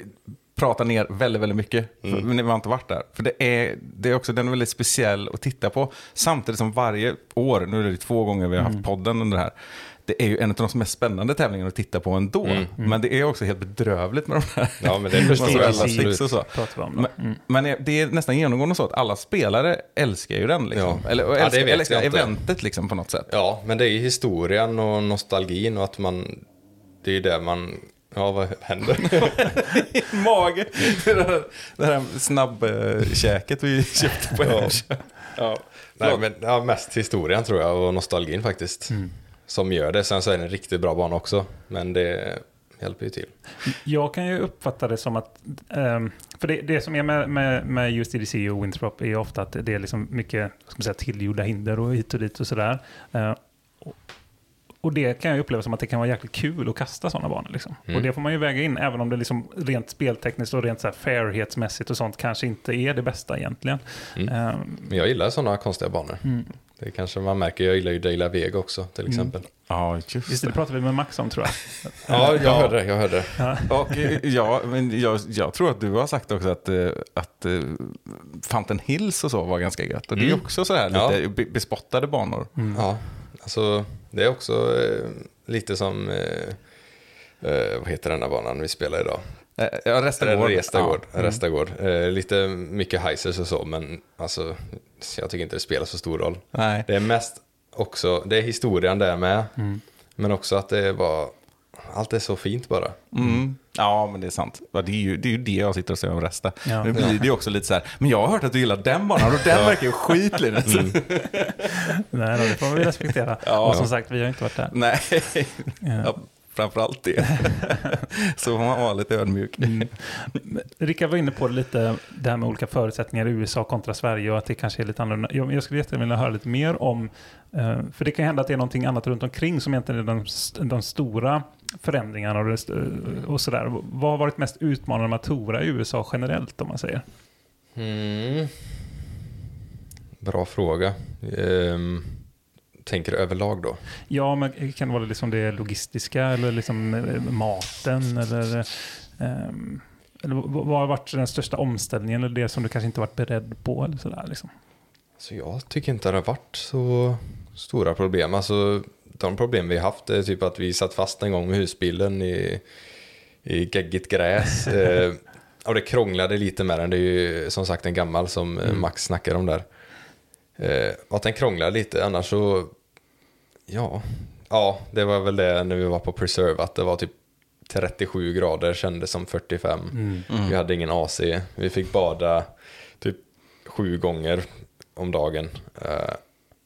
pratar ner väldigt, väldigt mycket. För, men vi har inte varit där. För det är, det är också, den är väldigt speciell att titta på. Samtidigt som varje år, nu är det två gånger vi har haft podden under det här, det är ju en av de mest spännande tävlingarna att titta på ändå. Men det är också helt bedrövligt med de här. Ja, men det förstår jag absolut. och så. då. Men, men det är nästan genomgående så att alla spelare älskar ju den. Liksom. Ja. Eller Ja, det älskar, vet älskar eventet liksom, på något sätt. Ja, men det är ju historien och nostalgin och att man... Det är ju det man... Ja, vad händer? Mage. Det där, det här snabbkäket vi köpte på Hemköp. Ja. Nej, men ja, mest historien tror jag och nostalgin faktiskt. Som gör det. Sen så är det en riktigt bra bana också. Men det hjälper ju till. Jag kan ju uppfatta det som att, ehm, för det, det som är med, med, med just EDC och Winthrop är ju ofta att det är liksom mycket ska man säga, tillgjorda hinder och hit och dit och sådär. Eh, och, och det kan jag uppleva som att det kan vara jäkligt kul att kasta sådana banor. Liksom. Mm. Och det får man ju väga in, även om det liksom rent speltekniskt och rent så fairhetsmässigt och sånt kanske inte är det bästa egentligen. Mm. Ehm, Men jag gillar sådana konstiga banor. mm. Det kanske man märker. Jag gillar ju De La Vega också till exempel. Ja, just Just det, det pratade vi med Max om tror jag. Ja, jag Ja. hörde det. Jag hörde. Ja. Och, ja, men jag, jag tror att du har sagt också att, eh, att eh, Fountain Hills och så var ganska gött. Och det är Mm. också så här Ja. lite be- bespottade banor. Ja, alltså det är också eh, lite som... Eh, eh, vad heter den här banan vi spelar idag? Eh, Ja, Restagård. Restagård. Ja. Mm. Restagård. Eh, lite mycket heisers och så, men alltså, jag tycker inte det spelar så stor roll. Nej. Det är mest också, det är historien där med. Men också att det var, allt är så fint bara. Mm. Ja, men det är sant. Det är ju det, är ju det jag sitter och säger om resten. Ja. Nu blir det ju också lite så här, men jag har hört att du gillar den banan och den verkar ju skit Linus. Nej, då, det får vi respektera. Ja. och som sagt, vi har inte varit där. Nej, ja, framförallt det. Så får man vara lite ödmjuk. Rickard var inne på det lite, det här med olika förutsättningar i USA kontra Sverige och att det kanske är lite annorlunda. Jag, jag skulle jättegärna vilja höra lite mer om, eh, för det kan hända att det är någonting annat runt omkring som egentligen är de, de stora förändringarna och, och sådär. Vad har varit mest utmanande med att toura i USA generellt om man säger? Mm. Bra fråga. Ehm, tänker överlag då? Ja, men kan det vara liksom det logistiska eller liksom eh, maten eller ehm, eller vad har varit den största omställningen eller det som du kanske inte varit beredd på? Eller sådär, liksom? Så jag tycker inte det har varit så stora problem. Alltså, de problem vi haft är typ att vi satt fast en gång med husbilen i, i geggigt gräs. eh, och det krånglade lite med den. Det är ju som sagt en gammal som eh, Max snackar om där. Eh, att den krånglar lite, annars så... Ja, ja, det var väl det när vi var på Preserve, att det var typ 37 grader, kändes som 45. Vi hade ingen AC, vi fick bada typ sju gånger om dagen. Eh,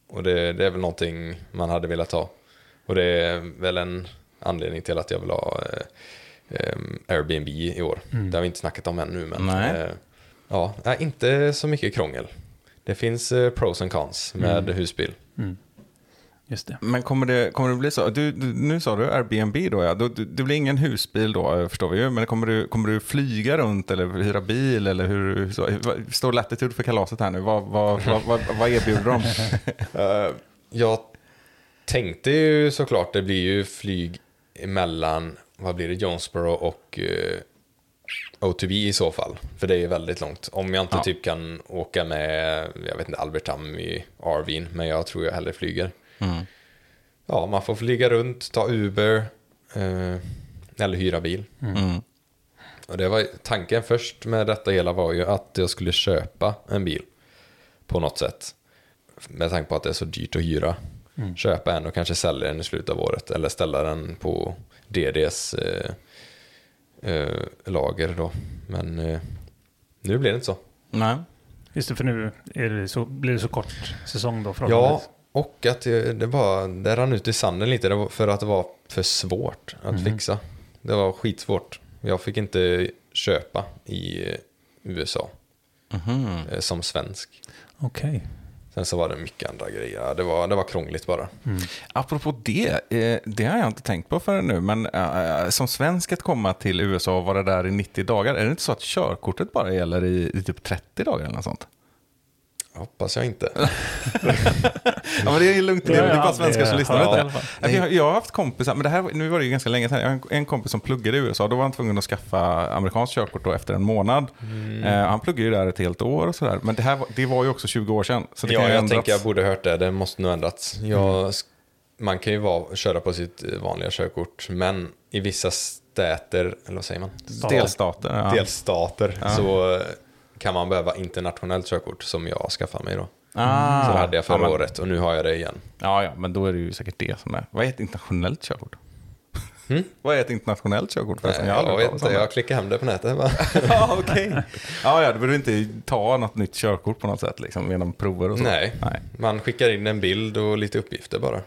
och det, det är väl någonting man hade velat ha. Och det är väl en anledning till att jag vill ha eh, Airbnb i år. Det har vi inte snackat om ännu, men eh, ja, inte så mycket krångel. Det finns eh, pros and cons med husbil. Just det. Men kommer det, kommer det bli så? Du, du, nu sa du Airbnb då ja. Du, du, det blir ingen husbil då förstår vi ju. Men kommer du, kommer du flyga runt eller hyra bil eller hur? så, står Latitude för kalaset här nu? Vad, vad, vad, vad, vad erbjuder de? Eh, jag tänkte ju såklart, det blir ju flyg emellan, vad blir det, Jonesboro och uh, OTB i så fall. För det är ju väldigt långt. Om jag inte Ja. typ kan åka med, jag vet inte, Albertam i RVn, men jag tror jag hellre flyger. Mm. Ja, man får flyga runt, ta Uber, eh, eller hyra bil. Mm. Och det var tanken först med detta hela var ju att jag skulle köpa en bil på något sätt. Med tanke på att det är så dyrt att hyra. Köpa en och kanske sälja den i slutet av året eller ställa den på DDs eh, eh, lager då. Men eh, nu blir det inte så. Nej. Just det, för nu är det så, blir det så kort säsong då. Ja, och att det, det, var, det rann ut i sanden lite det var för att det var för svårt att fixa. Det var skitsvårt. Jag fick inte köpa i eh, USA Mhm. eh, som svensk. Okej. Sen så var det mycket andra grejer. Det var, det var krångligt bara. Mm. Apropå det, eh, det har jag inte tänkt på förrän nu, men eh, eh, som svensk att komma till USA och vara där i 90 dagar, är det inte så att körkortet bara gäller i, i typ 30 dagar eller något sånt? Hoppas jag inte. Ja, men det är lugnt, det är Det är jag bara svenskar som lyssnar. hört vet i du. alla fall. Ja, vi har- Jag har haft kompisar, men det här, nu var det ju ganska länge sedan. Jag har en, kompis som pluggade i USA, då var han tvungen att skaffa amerikanskt körkort då efter en månad. Mm. Eh, han pluggade ju där ett helt år och sådär. Men det, här, var- det var ju också 20 år sedan. Så det ja, kan ju jag tänker jag borde hört det. Det måste nog ändrats. Jag, Man kan ju vara, köra på sitt vanliga körkort, men i vissa stäter, eller vad säger man? Delstater. Ja. Delstater, så kan man behöva internationellt körkort som jag skaffade mig då. Ah, Så det hade jag förra ja, året och nu har jag det igen. Ja, ja, men då är det ju säkert det som är. Vad är ett internationellt körkort? Vad är ett internationellt körkort förresten? Jag aldrig vet inte, jag klickar hem det på nätet. bara. Ja, okej. Ja, ja, du behöver inte ta något nytt körkort på något sätt, liksom, genom prover och så. Nej, Nej. man skickar in en bild och lite uppgifter bara.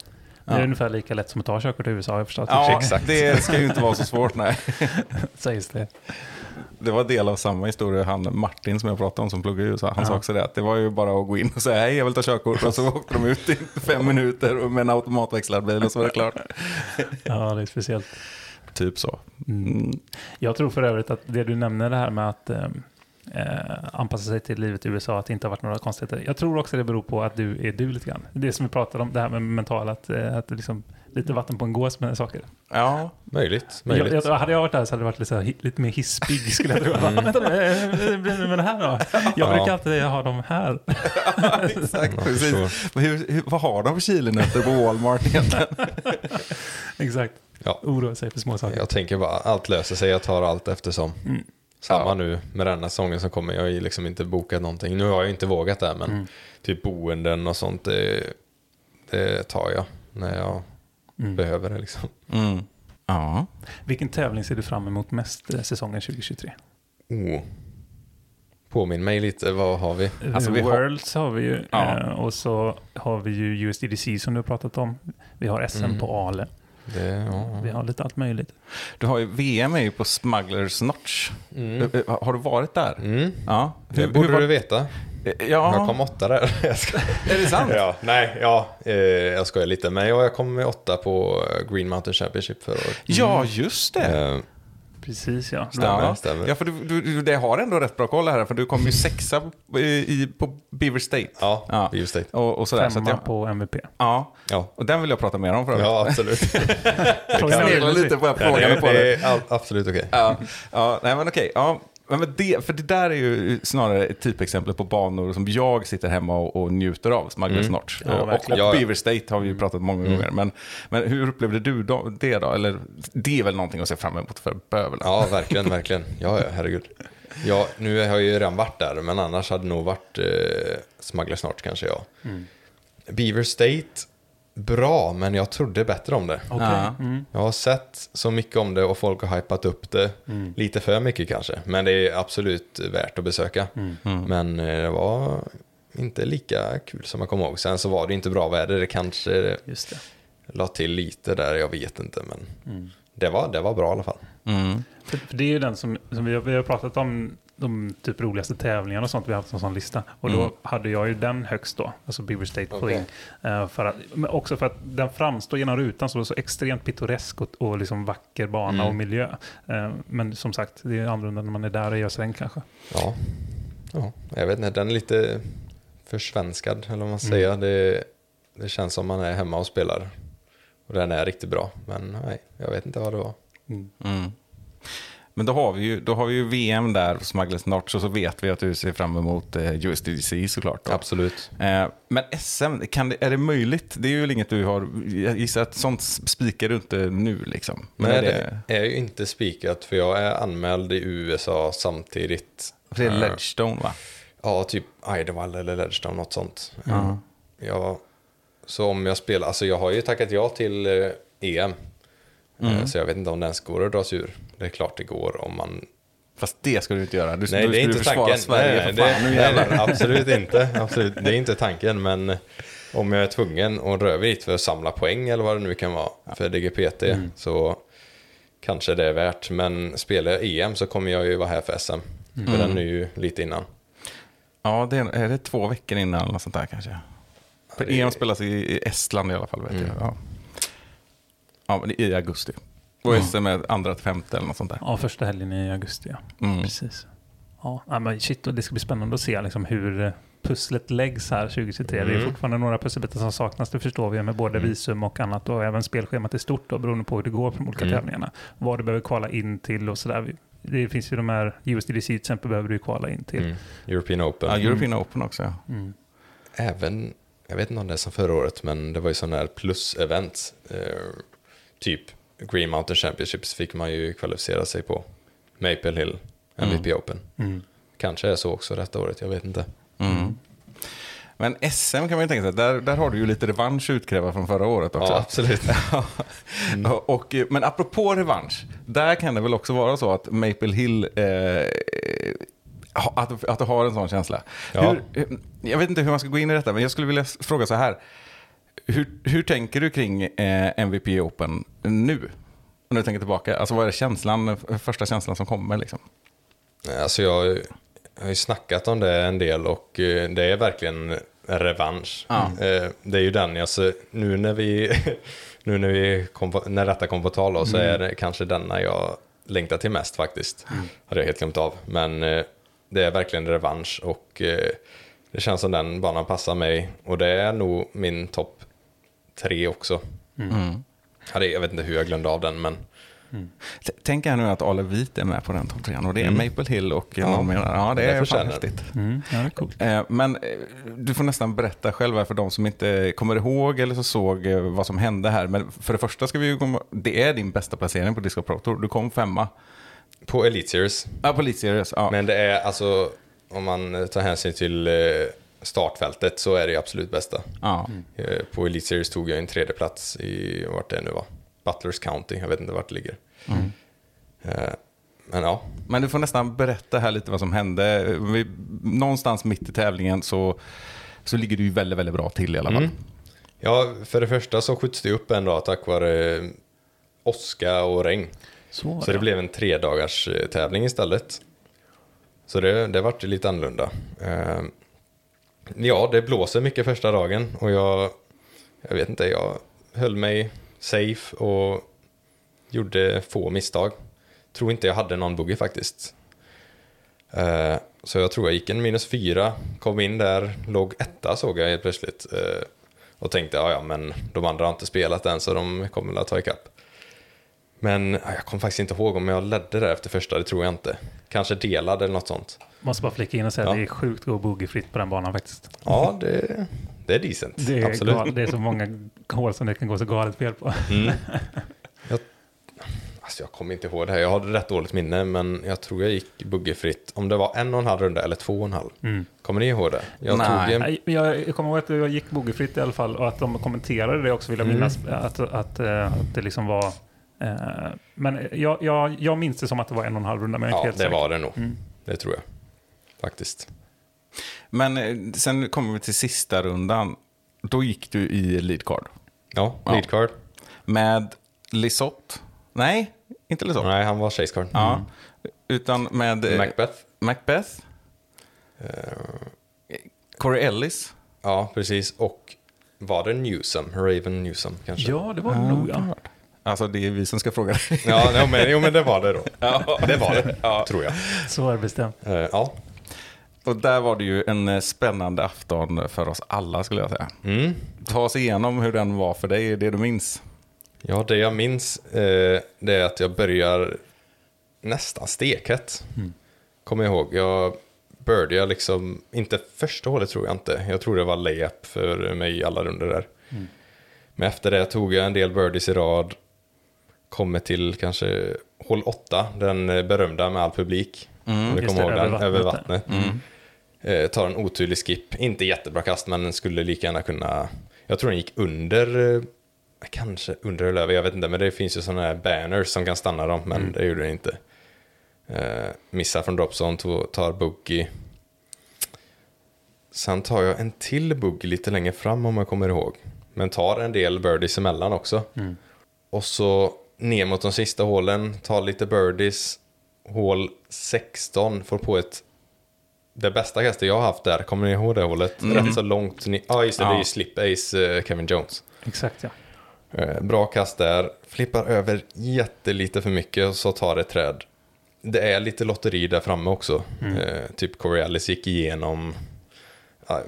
Det är ungefär lika lätt som att ta körkort i USA, jag förstått. Ja, Exakt. det ska ju inte vara så svårt, nej. Sägs det. Det var del av samma historia, han Martin som jag pratade om som pluggar i USA. Han sa också det, att det var ju bara att gå in och säga hej, jag vill ta körkort. Och så åkte de ut i fem minuter med en automatväxlad bil och så var det klart. Ja, det är speciellt. Typ så. Mm. Jag tror för övrigt att det du nämner det här med att eh, eh, anpassa sig till livet i USA, att det inte har varit några konstigheter. Jag tror också det beror på att du är du lite grann. Det som vi pratade om, det här med mental, att, eh, att liksom, lite vatten på en gås med saker. Ja, Möjligt, Jag, möjligt. jag, hade jag varit där så hade det varit lite, så här, lite mer hispig skulle jag tro. Vänta nu, eh, hur blir det med det här då? Jag Ja. brukar alltid ha dem här. exakt. Jag Precis. förstår. Hur, hur, vad har de för chilinötter på Walmart egentligen? Exakt. Ja. Oroa sig för små saker. Jag tänker bara, allt löser sig, jag tar allt eftersom. Mm. Samma Ja. nu med denna säsongen som kommer, jag har ju liksom inte bokat någonting. Nu har jag inte vågat det, men Mm. typ boenden och sånt, det, det tar jag när jag behöver det. Liksom. Mm. Ja. Vilken tävling ser du fram emot mest eh, säsongen 2023? Oh. Påminn mig lite, vad har vi? Alltså, vi har- Worlds har vi ju. Ja. eh, Och så har vi ju USDDC som du har pratat om. Vi har SM Mm. på Ale. Det, ja, Vi har lite allt möjligt. Du har ju VM är ju på Smugglers Notch. Mm. Eh, eh, Har du varit där? Mm. Ja. Det borde var- du veta. Ja, Jag kom åtta där. Är det sant? ja, nej, ja, eh, jag skojar lite. Men ja, jag kom med åtta på Green Mountain Championship förra året. Ja, just det. Eh, Precis ja. Stämmer, ja. stämmer. Ja, för du, du, du det har ändå rätt bra koll här, för du kom ju sexa på- i, på Beaver State. ja, Ja. Beaver State. Och, och sådär. Så Femma att jag, på MVP. ja, Ja. och den vill jag prata mer om för övrigt. ja, absolut. Är Snegla lite på Ja, frågan det, på det. det är all, absolut okej. Ja, ja, nej men okej. Ja. Men det, för det där är ju snarare ett typexempel på banor som jag sitter hemma och, och njuter av, Smugglers Mm. Notch. Ja, och, och. Ja, ja. Beaver State har vi ju pratat många gånger. Men, men hur upplevde du då, det då? Eller, det är väl någonting att se fram emot för bövelen? Ja, verkligen, verkligen. Ja, ja, herregud. Ja, nu har jag ju redan varit där, men annars hade det nog varit eh, Smuggler snart kanske, ja. Beaver State, bra, men jag trodde bättre om det. Ja. Mm. Jag har sett så mycket om det och folk har hypat upp det. Lite för mycket kanske, men det är absolut värt att besöka. Men eh, det var inte lika kul som jag kommer ihåg. Sen så var det inte bra väder, det kanske Just det. la till lite där, jag vet inte. Men det, var, det var bra i alla fall. Mm. För, för det är ju den som, som vi, har, vi har pratat om, de typ roligaste tävlingarna och sånt vi har haft en sån lista. Och då hade jag ju den högst då, alltså Beaver State Okej. Fling. Eh, för att, men också för att den framstår genom rutan så, så extremt pittoresk och, och liksom vacker bana Mm. och miljö. Eh, men som sagt, det är annorlunda när man är där och gör sväng kanske. Ja. ja, jag vet inte, den är lite försvenskad, eller vad man säger. Det, det känns som man är hemma och spelar. Och den är riktigt bra, men nej, jag vet inte vad det var. Mm. Men då har, vi ju, då har vi VM där på Smugglers Notch och så vet vi att du ser fram emot eh, USDC såklart. Då. Absolut. Eh, men SM, kan det, är det möjligt? Det är ju inget du har, jag gissar att sånt spikar du inte nu liksom. Men Nej, är det, det är ju inte spikat, för jag är anmäld i USA samtidigt. för det är Eh, Ledgestone va? Ja, typ Idevall eller Ledgestone, något sånt. Ja. Ja, så om jag spelar, alltså jag har ju tackat ja till eh, EM. Eh, Så jag vet inte om den ens går att dras ur. Det är klart det går om man... Fast det ska du inte göra. Du, Nej, du det är inte tanken. Sverige nej, för fan. det, nej, absolut inte. Absolut, det är inte tanken, men om jag är tvungen och dra över dit för att samla poäng eller vad det nu kan vara för DGPT så kanske det är värt. Men spelar jag EM så kommer jag ju vara här för SM. För den är ju lite innan. Ja, det är, är det två veckor innan eller sånt där kanske? För EM spelas i, i Estland i alla fall vet Mm. jag. Ja. ja, men i augusti. Och SM är andra till femte eller något sånt där. Ja, första helgen i augusti ja. Mm. Precis. Ja, men shit, och det ska bli spännande att se liksom hur pusslet läggs här 2023. Det är Mm. fortfarande några pusselbitar som saknas, det förstår vi, med både Mm. visum och annat och även spelschemat är stort då, beroende på hur det går på de olika Mm. tävlingarna. Vad du behöver kvala in till och sådär. Det finns ju de här, USDDC till exempel behöver du kvala in till. Mm. European Open. Ja, European Open också. Ja. Mm. Även, jag vet inte om det är som förra året, men det var ju sådana här plus-event. Eh, typ Green Mountain Championships fick man ju kvalificera sig på. Maple Hill, MVP Open. Mm. Kanske är så också detta året, jag vet inte. Mm. Men SM kan man ju tänka sig, där, där har du ju lite revansch utkräva från förra året också. Ja, absolut. Ja, och, eh, men apropå revansch, där kan det väl också vara så att Maple Hill, eh, ha- att, att du har en sån känsla. Ja. Hur, eh, jag vet inte hur man ska gå in i detta, men jag skulle vilja fråga så här. Hur, hur tänker du kring eh, MVP Open nu? När du tänker tillbaka, alltså vad är känslan, första känslan som kommer liksom? Alltså jag, jag har ju snackat om det en del och eh, det är verkligen en revansch. Ja. Eh, Det är ju den, alltså, nu när vi, nu när, vi på, när detta kom på tal då, så Mm. är det kanske denna jag längtar till mest faktiskt. Hade jag helt glömt av. Men det är verkligen revansch och det känns som den banan passar mig. Och det är nog min topp tre också. Mm. Ja, det, jag vet inte hur jag glömde av den, men T- Tänk här nu att Ale Vit är med på den topp och det är Mm. Maple Hill och Ja. någon mer. Ja, det Det är fan häftigt. Mm. Ja, det är coolt. Eh, Men eh, du får nästan berätta själv här för de som inte kommer ihåg eller så såg eh, vad som hände här. Men för det första ska vi ju komma, det är din bästa placering på Disco Pro Tour. Du kom femma. på Elite Series Ja, på Elite Series. Ja. Men det är alltså, om man tar hänsyn till eh, startfältet så är det absolut bästa. Ja. Eh, På Elite Series tog jag en tredje plats i vart det nu var. Butlers County, jag vet inte vart det ligger. Eh, Men ja, Men du får nästan berätta här lite vad som hände. Vi, någonstans mitt i tävlingen så, så ligger du ju väldigt, väldigt bra till i alla fall. ja för det första så skjuts det upp en dag tack vare eh, åska och regn. Så, Så det blev en tre dagars eh, tävling istället. Så det, det vart lite annorlunda. Ja, det blåser mycket första dagen och jag, jag vet inte, jag höll mig safe och gjorde få misstag. Tror inte jag hade någon boogie faktiskt. Uh, Så jag tror jag gick en minus fyra, kom in där, låg etta såg jag helt plötsligt. Uh, Och tänkte, ja ja men de andra har inte spelat än så de kommer väl att ta ikapp. Men uh, jag kommer faktiskt inte ihåg om jag ledde där efter första, det tror jag inte. Kanske delad eller något sånt. Måste bara flika in och säga Ja. att det är sjukt att gå boogiefritt på den banan faktiskt. Ja, det, det är decent. Det är, Absolut. gal, det är så många hål som det kan gå så galet fel på. Mm. Jag, alltså jag kommer inte ihåg det här, jag har rätt dåligt minne, men jag tror jag gick buggyfritt. Om det var en och en halv runda eller två och en halv. Mm. Kommer ni ihåg det? Jag Nej. tog en, Jag, jag kommer ihåg att jag gick boogiefritt i alla fall och att de kommenterade det också vill jag Mm. minnas. Att, att, eh, att det liksom var... eh, Men jag, jag, jag minns det som att det var en och en halv runda, men jag är ja, helt det säker. var det nog. Mm. Det tror jag. Faktiskt. Men eh, sen kommer vi till sista rundan. Då gick du i lead card. Ja, Ja. lead card. Med Lisotte. Nej, inte Lisotte. Nej, han var chase card. Ja. Utan med eh, Macbeth. Macbeth. Corey Ellis. Ja, precis. Och var det Newsom? Raven Newsom kanske? Ja, det var det nog ja. Alltså det är vi som ska fråga. Ja, men, jo, men det var det då. Det var det, tror jag. Så är det bestämt. Eh, Ja. Och där var det ju en eh, spännande afton för oss alla skulle jag säga. Mm. Ta oss igenom hur den var för dig, det du minns. Ja, det jag minns eh, det är att jag börjar nästan stekhett. Kommer jag ihåg. Jag började liksom, inte första hålet tror jag inte. Jag tror det var layup för mig i alla runder där. Men efter det tog jag en del birdies i rad. Kommer till kanske hål 8, den eh, berömda med all publik. Om du kommer ihåg över den, över vattnet. vattnet. Eh, tar en otydlig skip, inte jättebra kast men den skulle lika gärna kunna, jag tror den gick under, eh, kanske under eller över, jag vet inte, men det finns ju sådana här banners som kan stanna dem, men det gjorde den inte. Eh, missar från dropzone, tar boogie. Sen tar jag en till boogie lite längre fram om jag kommer ihåg. Men tar en del birdies emellan också. Och så ner mot de sista hålen, tar lite birdies. Hål 16, får på ett... Det bästa kastet jag har haft där, kommer ni ihåg det hålet? Rätt så långt ner. Ja, just det, det är ju slip ace eh, Kevin Jones. Exakt ja. Eh, Bra kast där, flippar över jättelite för mycket och så tar det träd. Det är lite lotteri där framme också. Eh, typ Coriolis gick igenom.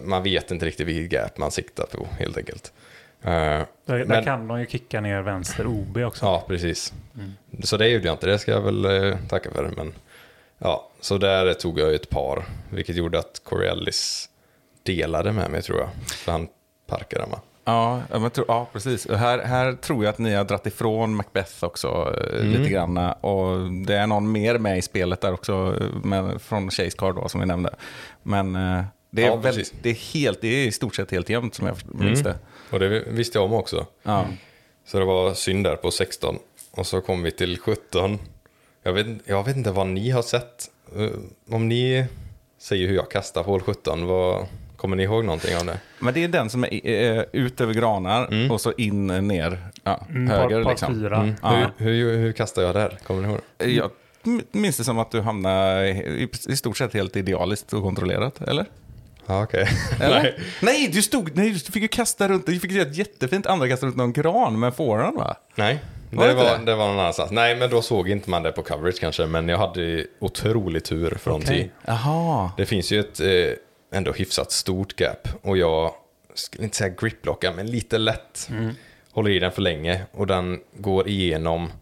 Man vet inte riktigt vilket gap man siktar på helt enkelt. Eh, Där, där Men- kan de ju kicka ner vänster OB också. Ja, precis. Så det gjorde jag inte, det ska jag väl eh, tacka för. Men, ja, så där tog jag ett par, vilket gjorde att Coriolis delade med mig tror jag. För han parkade den va? Ja, ja, men, tro- ja precis. Här, här tror jag att ni har dratt ifrån Macbeth också eh, lite grann. Och det är någon mer med i spelet där också, med, från Chase Card då, som vi nämnde. Men det är, Ja, väl, precis. det, är helt, det är i stort sett helt jämnt som jag minns det. Och det visste jag om också. Ja. Så det var synd där på 16. Och så kom vi till 17. Jag vet, jag vet inte vad ni har sett. Eh, Om ni säger hur jag kastar på hål 17, vad, kommer ni ihåg någonting av det? Men det är den som är eh, ut över granar och så in, eh, ner, ja, Mm, höger par, par liksom. fyra. Mm. Ja. Hur, hur, hur kastar jag där? Kommer ni ihåg? Jag minns det som att du hamnade i, i stort sett helt idealiskt och kontrollerat, eller? Ja, okej. Eller? Nej. nej, du stod, nej, du fick ju kasta runt, du fick göra ett jättefint andra kast runt någon gran med forehand va? Nej, Var det var, det? det var någon annanstans. Nej, men då såg inte man det på coverage kanske, men jag hade otrolig tur från Okej. tee. Jaha. Det finns ju ett eh, ändå hyfsat stort gap och jag skulle inte säga gripblocka, men lite lätt. Håller i den för länge och den går igenom.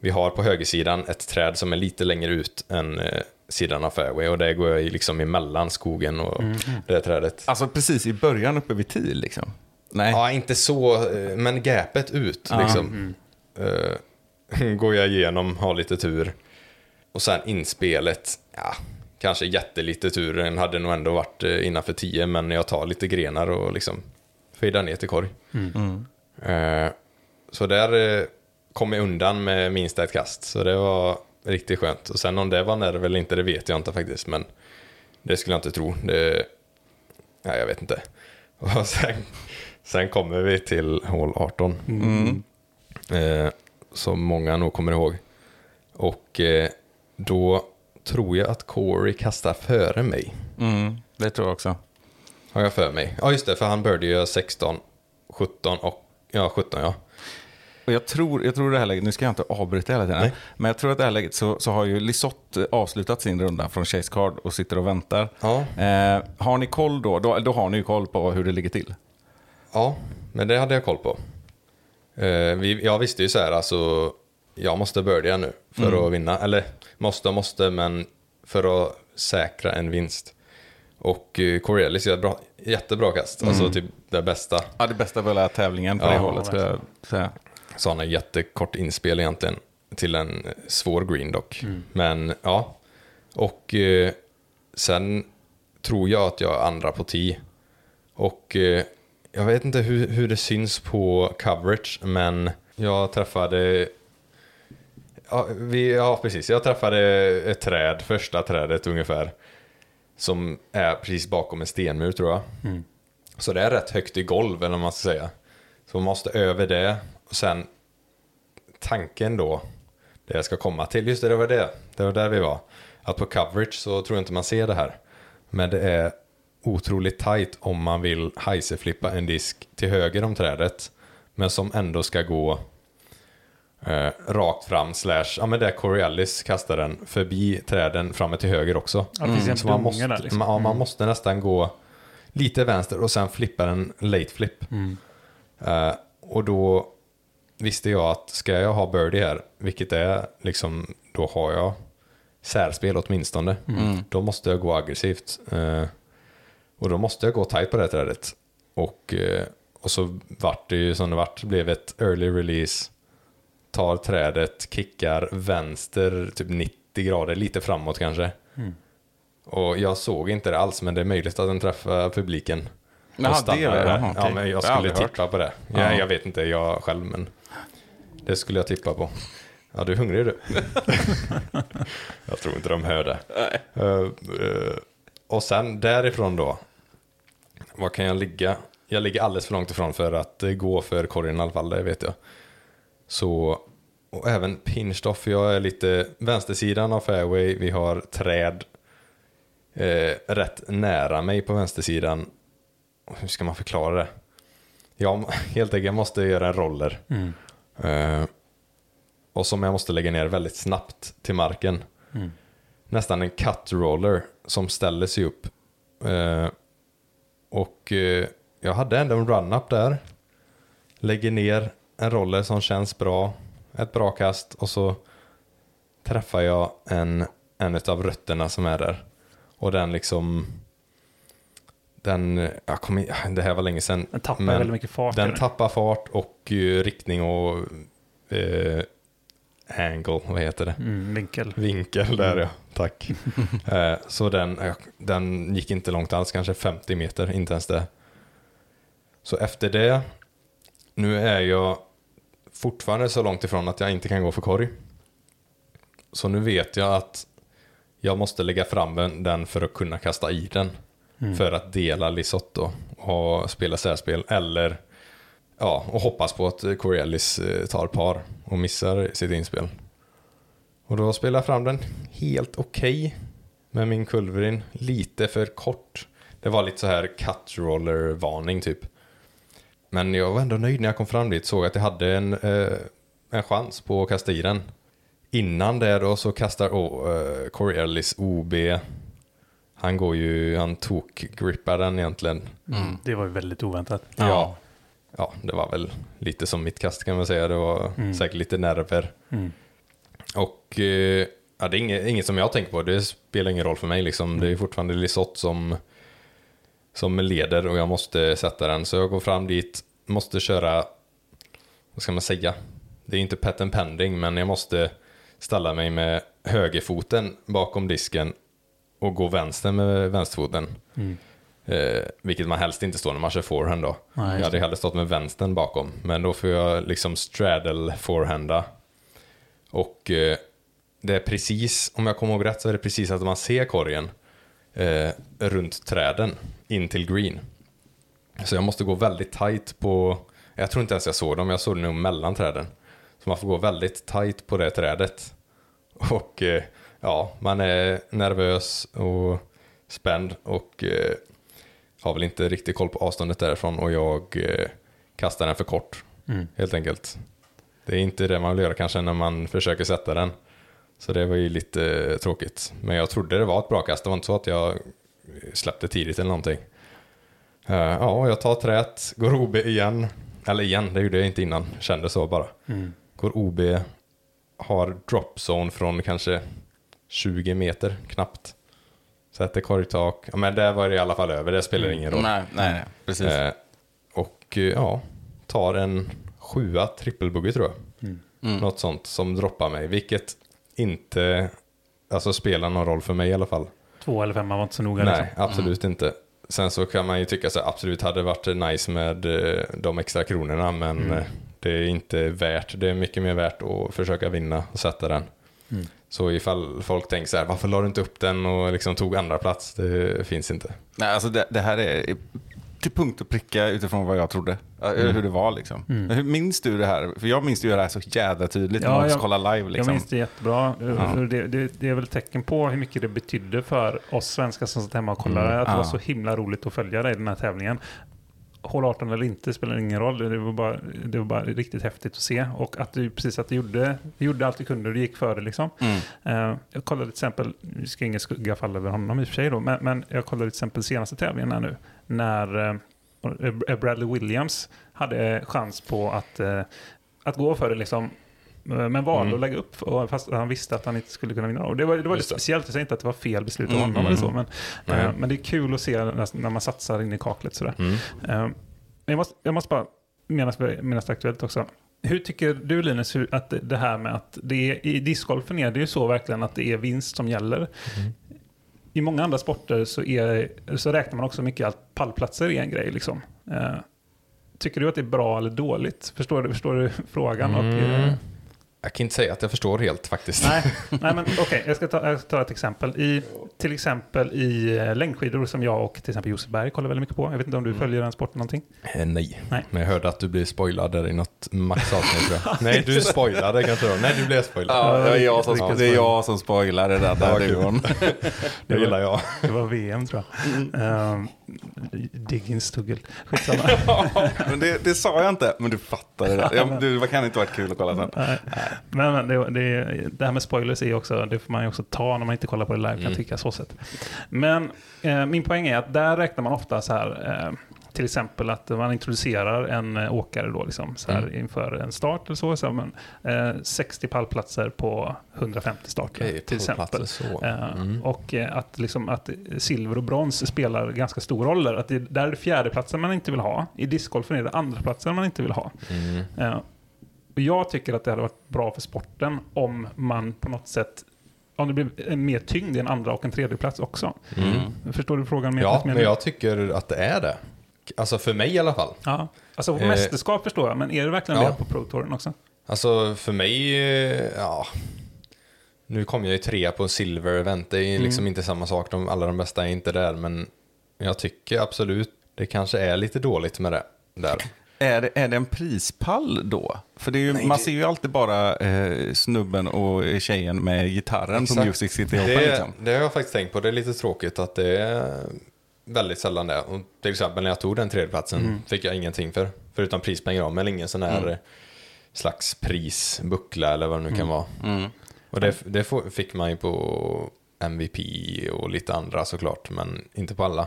Vi har på högersidan ett träd som är lite längre ut än eh, sidan av fairway och där går jag i liksom emellan skogen och det trädet. Alltså precis i början uppe vid tee liksom? Nej. Ja, inte så, eh, men gapet ut liksom. Eh, går jag igenom, har lite tur. Och sen inspelet, ja, kanske jättelite tur. Den hade nog ändå varit eh, innanför 10, men jag tar lite grenar och liksom fejdar ner till korg. Eh, så där kom jag undan med minst ett kast, så det var riktigt skönt. Och sen om det var nerv eller inte, det vet jag inte faktiskt, men det skulle jag inte tro. Det, nej, jag vet inte. Och sen, sen kommer vi till hål 18. Eh, som många nog kommer ihåg. Och eh, då tror jag att Corey kastar före mig. Mm, det tror jag också. Har jag för mig. Ja, just det, för han började ju 16, 17 och... Ja, 17 ja. Och jag tror, jag tror det här läget, nu ska jag inte avbryta hela tiden, Nej. men jag tror att det här läget så, så har ju Lisotte avslutat sin runda från Chase Card och sitter och väntar. Ja. Eh, har ni koll då? då? Då har ni ju koll på hur det ligger till. Ja, men det hade jag koll på. Eh, vi, jag visste ju så här, alltså, jag måste börja nu för att vinna. Eller måste och måste, men för att säkra en vinst. Och eh, Corellis gör bra, jättebra kast, alltså typ det bästa. Ja, det bästa var hela tävlingen på Ja, det hållet skulle jag säga. Så han har jättekort inspel egentligen till en svår green dock. Men ja, och eh, sen tror jag att jag andra på 10. Och eh, jag vet inte hur, hur det syns på coverage, men jag träffade Ja, vi, ja, precis. Jag träffade ett träd, första trädet ungefär. Som är precis bakom en stenmur tror jag. Så det är rätt högt i golv, eller vad man ska säga. Så man måste över det. Och sen tanken då, det jag ska komma till, just det, det var det. Det var där vi var. Att på coverage så tror jag inte man ser det här. Men det är otroligt tight om man vill heiserflippa en disk till höger om trädet. Men som ändå ska gå eh, rakt fram slash, ja men där Coriolis kastar den förbi träden framme till höger också. Ja, en Så man måste, där, liksom. man, ja, man måste nästan gå lite vänster och sen flippa en late flip. Eh, och då visste jag att ska jag ha birdie här, vilket är liksom, då har jag särspel åtminstone. Då måste jag gå aggressivt. Eh, och då måste jag gå tight på det här trädet. Och, eh, och så vart det ju som det vart, det blev ett early release. Tar trädet, kickar vänster typ 90 grader, lite framåt kanske. Och jag såg inte det alls, men det är möjligt att den träffar publiken. Jaha, Och stannar det är det. Ja, men jag skulle tippa på det. Ja. Jag, jag vet inte jag själv, men det skulle jag tippa på. Ja, du är hungrig du. jag tror inte de hör det. Eh, eh, och sen därifrån då, vad kan jag ligga? Jag ligger alldeles för långt ifrån för att eh, gå för korgen i alla fall, det vet jag. Så, och även pinched off, jag är lite vänstersidan av fairway, vi har träd eh, rätt nära mig på vänstersidan. Hur ska man förklara det? Jag helt enkelt måste göra en roller. Eh, och som jag måste lägga ner väldigt snabbt till marken. Nästan en cut roller som ställer sig upp. Eh, och eh, jag hade ändå en run-up där. Lägger ner en roller som känns bra. Ett bra kast och så träffar jag en, en av rötterna som är där. Och den liksom... Den, jag kommer, det här var länge sedan. Den tappar men väldigt mycket fart. Den tappar fart och eh, riktning och eh, angle, vad heter det? Mm, vinkel. Vinkel där ja, tack. eh, så den, den gick inte långt alls, kanske 50 meter, inte ens det. Så efter det, nu är jag fortfarande så långt ifrån att jag inte kan gå för korg. Så nu vet jag att jag måste lägga fram den för att kunna kasta i den. Mm. För att dela Lisotto och spela särspel. Eller ja, och hoppas på att Corellis eh, tar par och missar sitt inspel. Och då spelar jag fram den helt okej med min kulverin. Lite för kort. Det var lite så här cut roller varning typ. Men jag var ändå nöjd när jag kom fram dit. Såg att jag hade en, eh, en chans på att kasta i den. Innan det då så kastar oh, eh, Corellis OB. Han går ju, han tok-grippar den egentligen. Mm. Det var ju väldigt oväntat. Ja. ja, det var väl lite som mitt kast kan man säga. Det var säkert lite nerver. Mm. Och eh, ja, det är inget, inget som jag tänker på. Det spelar ingen roll för mig. Liksom. Det är fortfarande Lisotte som, som leder och jag måste sätta den. Så jag går fram dit, måste köra, vad ska man säga? Det är inte pet and pending, men jag måste ställa mig med högerfoten bakom disken och gå vänster med vänsterfoten. Eh, vilket man helst inte står när man kör forehand då. Nej, jag hade hellre stått med vänstern bakom. Men då får jag liksom straddle forehanda. Och eh, det är precis, om jag kommer ihåg rätt så är det precis att man ser korgen eh, runt träden in till green. Så jag måste gå väldigt tight på, jag tror inte ens jag såg dem, jag såg dem nog mellan träden. Så man får gå väldigt tight på det trädet. Och eh, ja, man är nervös och spänd och eh, har väl inte riktigt koll på avståndet därifrån och jag eh, kastar den för kort. Helt enkelt. Det är inte det man vill göra kanske när man försöker sätta den. Så det var ju lite eh, tråkigt. Men jag trodde det var ett bra kast. Det var inte så att jag släppte tidigt eller någonting. Eh, ja, jag tar trät, går OB igen. Eller igen, det gjorde jag inte innan. Kände så bara. Går OB, har drop zone från kanske 20 meter knappt. Sätter korgtak. Ja, men där var det i alla fall över, det spelar ingen roll. Nej, nej, nej, precis. Eh, och eh, ja, tar en sjua trippelbuggy tror jag. Mm. Något sånt som droppar mig, vilket inte alltså, spelar någon roll för mig i alla fall. Två eller femma var inte så noga. Nej, Liksom. absolut inte. Sen så kan man ju tycka så absolut hade det varit nice med eh, de extra kronorna, men eh, det är inte värt. Det är mycket mer värt att försöka vinna och sätta den. Så ifall folk tänker så här, varför la du inte upp den och liksom tog andra plats? Det finns inte. Nej, alltså det, det här är till punkt och pricka utifrån vad jag trodde. Ja, Mm. Hur det var liksom. Hur minns du det här? För jag minns ju det här så jävla tydligt Ja, när man jag- kollar live. Liksom. Jag minns det jättebra. För Det, det, det är väl tecken på hur mycket det betydde för oss svenskar som satt hemma och kollade. Att det Ja. var så himla roligt att följa dig i den här tävlingen. Hål 18 eller inte spelar ingen roll. Det var bara, det var bara riktigt häftigt att se. Och att du precis att du gjorde, du gjorde allt du kunde och du gick före liksom. Mm. Eh, jag kollade till exempel, nu ska ingen skugga falla över honom i och för sig då, men, men jag kollade till exempel senaste tävlingen här nu. När eh, Bradley Williams hade chans på att, eh, att gå före liksom. Men valde Mm. att lägga upp och fast han visste att han inte skulle kunna vinna. Och det var, det var lite speciellt, jag säger inte att det var fel beslut av Mm, honom mm, eller så. Men, eh, men det är kul att se när, när man satsar in i kaklet sådär. Mm. Men jag, måste, jag måste bara, medan det är aktuellt också. Hur tycker du Linus hur, att det- här med att det är, i discgolfen är det ju så verkligen att det är vinst som gäller. I många andra sporter så, är, så räknar man också mycket att pallplatser är en grej. Liksom. Eh, tycker du att det är bra eller dåligt? Förstår du, förstår du frågan? Och, Mm. Jag kan inte säga att jag förstår helt faktiskt. Nej, nej men okej, jag, ska ta, jag ska ta ett exempel. I, till exempel i eh, längdskidor som jag och till exempel Josef Berg kollar väldigt mycket på. Jag vet inte om du följer den sporten någonting? Eh, nej. Nej. men jag hörde att du blev spoilad där i något max-avsnitt tror jag. Nej, du spoilade kanske då. Nej, du blev spoilad. Ja, det, är jag som, Ja, det är jag som spoilar det där, Ja, duon. Det gillar jag. Det var VM tror jag. Um, Diggins tog guld. Skitsamma. men det, det sa jag inte, men du fattar det. Jag, du, det kan inte varit kul att kolla sen. Nej. Men, men det, det, det här med spoilers är också, det får man ju också ta när man inte kollar på det live kan jag tycka så sett. Men eh, min poäng är att där räknar man ofta så här, eh, till exempel att man introducerar en eh, åkare då liksom, så här, inför en start eller så. så men, eh, 60 pallplatser på 150 starter Okej, till exempel. Eh, Mm. Och eh, att, liksom, att silver och brons spelar ganska stor roll. Att det, där är det fjärdeplatsen man inte vill ha. I discgolfen är det andraplatsen man inte vill ha. Mm. Och jag tycker att det hade varit bra för sporten om man på något sätt om det en mer tyngd i en andra och en tredje plats också. Mm. Förstår du frågan? Mer, Ja, men jag tycker att det är det. Alltså för mig i alla fall. ja. Alltså Eh, mästerskap förstår jag, men är det verkligen ja. det på Pro Touren också? Alltså för mig, eh, ja. Nu kom jag ju trea på silver event. Det är liksom inte samma sak. De, alla de bästa är inte där. Men jag tycker absolut det kanske är lite dåligt med det. Där. Är det, är det en prispall då? För det är ju, Nej, man det- ser ju alltid bara eh, snubben och tjejen med gitarren på Exakt. Music City Open. Det, Liksom. det har jag faktiskt tänkt på. Det är lite tråkigt att det är väldigt sällan det. Och till exempel när jag tog den tredjeplatsen fick jag ingenting för. Förutom prispengar men ingen sån här eh, slags prisbuckla eller vad det nu kan vara. Mm. Och det, det fick man ju på MVP och lite andra såklart, men inte på alla.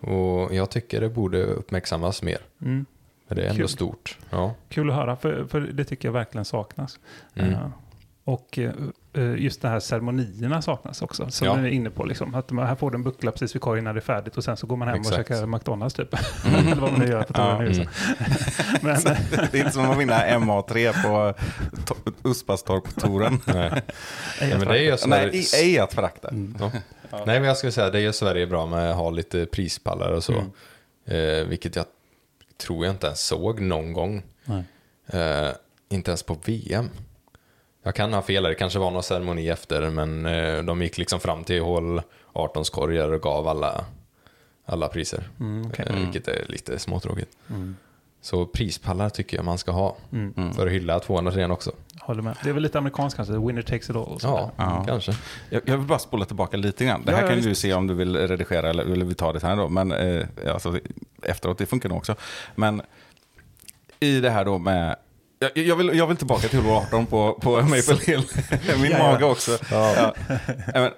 Och jag tycker det borde uppmärksammas mer. Mm. Det är ändå Kul. stort. Ja. Kul att höra, för, för det tycker jag verkligen saknas. Mm. Eh, Och eh, just de här ceremonierna saknas också. Som Ja. du är inne på. Liksom. Att man, här får du en buckla precis vid korgen när det är färdigt och sen så går man hem Exakt. och käkar McDonalds typ. Eller vad man nu gör på Ja. USA. Men, det är inte som att vinna MA3 på to- Uspastorp-touren. Nej. Ja, men det är ju Sverige... Nej, i- ej att förakta. Ja. Nej, men jag skulle säga det är ju Sverige bra med att ha lite prispallar och så. Eh, vilket jag tror jag inte ens såg någon gång. Eh, inte ens på VM. Jag kan ha fel, det kanske var någon ceremoni efter, men eh, de gick liksom fram till hål 18 korgar och gav alla, alla priser. Mm, okej. Eh, vilket är lite småtråkigt. Så prispallar tycker jag man ska ha. Mm. För att hylla 203 också. Håller med. Det är väl lite amerikanskt kanske, winner takes it all. och Ja. Ja. kanske. Jag, jag vill bara spola tillbaka lite grann. Det Ja, här ja, kan visst. du se om du vill redigera eller, eller vi tar det här då. Men eh, alltså, efteråt, det funkar nog också. Men i det här då med... Jag, jag, vill, jag vill tillbaka till hål 18 på, på Maple Hill. Min Ja, ja. mage också. Ja. Men,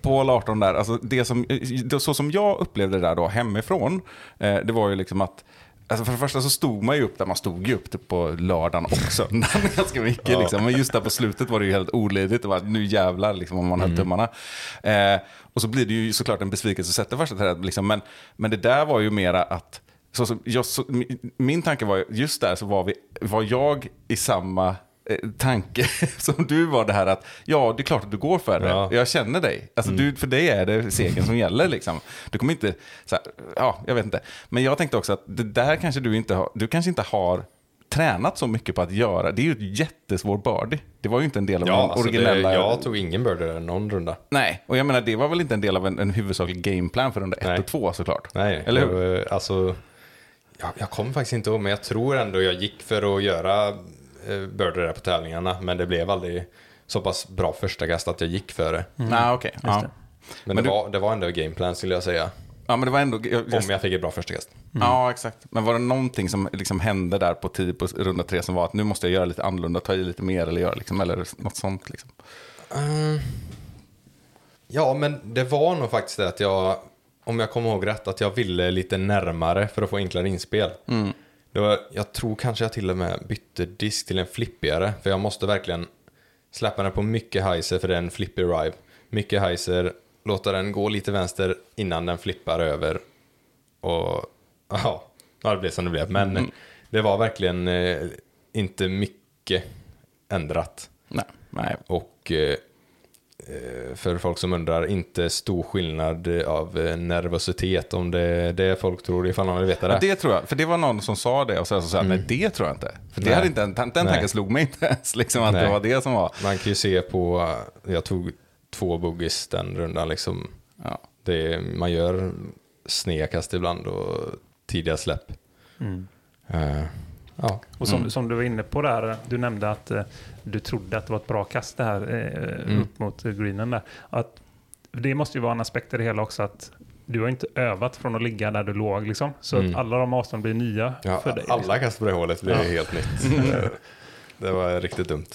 på hål 18 där, alltså det som, det, så som jag upplevde det där då hemifrån, eh, det var ju liksom att Alltså för det första så stod man ju upp där, man stod ju upp typ på lördagen också. Ganska mycket Ja. liksom. Men just där på slutet var det ju helt olidligt. Det var nu jävlar liksom om man höll tummarna. Eh, och så blir det ju såklart en besvikelse att sätta första trädet. Liksom. Men, men det där var ju mera att, så, som jag, så, min, min tanke var ju, just där så var, vi, var jag i samma tanke som du var det här att ja, det är klart att du går för det. Ja. Jag känner dig. Alltså, du, för dig är det segern som gäller. Liksom. Du kommer inte, här, ja, jag vet inte. Men jag tänkte också att det där kanske du inte har, du kanske inte har tränat så mycket på att göra. Det är ju ett jättesvår birdie. Det var ju inte en del av Ja, den alltså originella... det, jag tog ingen birdie där någon runda. Nej, och jag menar det var väl inte en del av en, en huvudsaklig gameplan för runda 1 Nej. och 2 såklart. Nej, Eller hur? jag, eh, alltså, jag, jag kommer faktiskt inte ihåg, men jag tror ändå jag gick för att göra eh, birdie där på tävlingarna, men det blev aldrig så pass bra första kast att jag gick för det. Nej, okej. Ja. det. Men, Men det, du- var, det var ändå gameplan skulle jag säga, ja, men det var ändå... Jag, om jag fick ett bra första kast. Ja, exakt. Men var det någonting som liksom hände där på, tio, på runda tre som var att nu måste jag göra lite annorlunda, ta i lite mer eller göra liksom, eller något sånt liksom? Ja, men det var nog faktiskt det att jag, om jag kommer ihåg rätt, att jag ville lite närmare för att få enklare inspel. Det var, jag tror kanske jag till och med bytte disk till en flippigare, för jag måste verkligen släppa den på mycket heiser för det är en flippig rive. Mycket heiser, låta den gå lite vänster innan den flippar över. Och ja, det blev som det blev. Men det var verkligen eh, inte mycket ändrat. Nej. Nej. Och eh, för folk som undrar, inte stor skillnad av eh, nervositet om det är det folk tror ifall man vill veta det. Ja, det tror jag, för det var någon som sa det och så sa jag, nej det tror jag inte. För det Nej. hade inte, den, den tanken slog mig inte ens, liksom, att Nej. det var det som var. Man kan ju se på, eh, jag tog två boogies den rundan liksom. Ja. Det, man gör sneda kast ibland och tidiga släpp. Eh, ja. Och som, som du var inne på där, du nämnde att eh, du trodde att det var ett bra kast det här eh, Mm. upp mot greenen där. Att, det måste ju vara en aspekt i det hela också att du har inte övat från att ligga där du låg liksom. Så Mm. att alla de avstånd blir nya Ja, för dig. alla Liksom. kast på det hålet blev Ja. helt nytt. Det- det var riktigt dumt.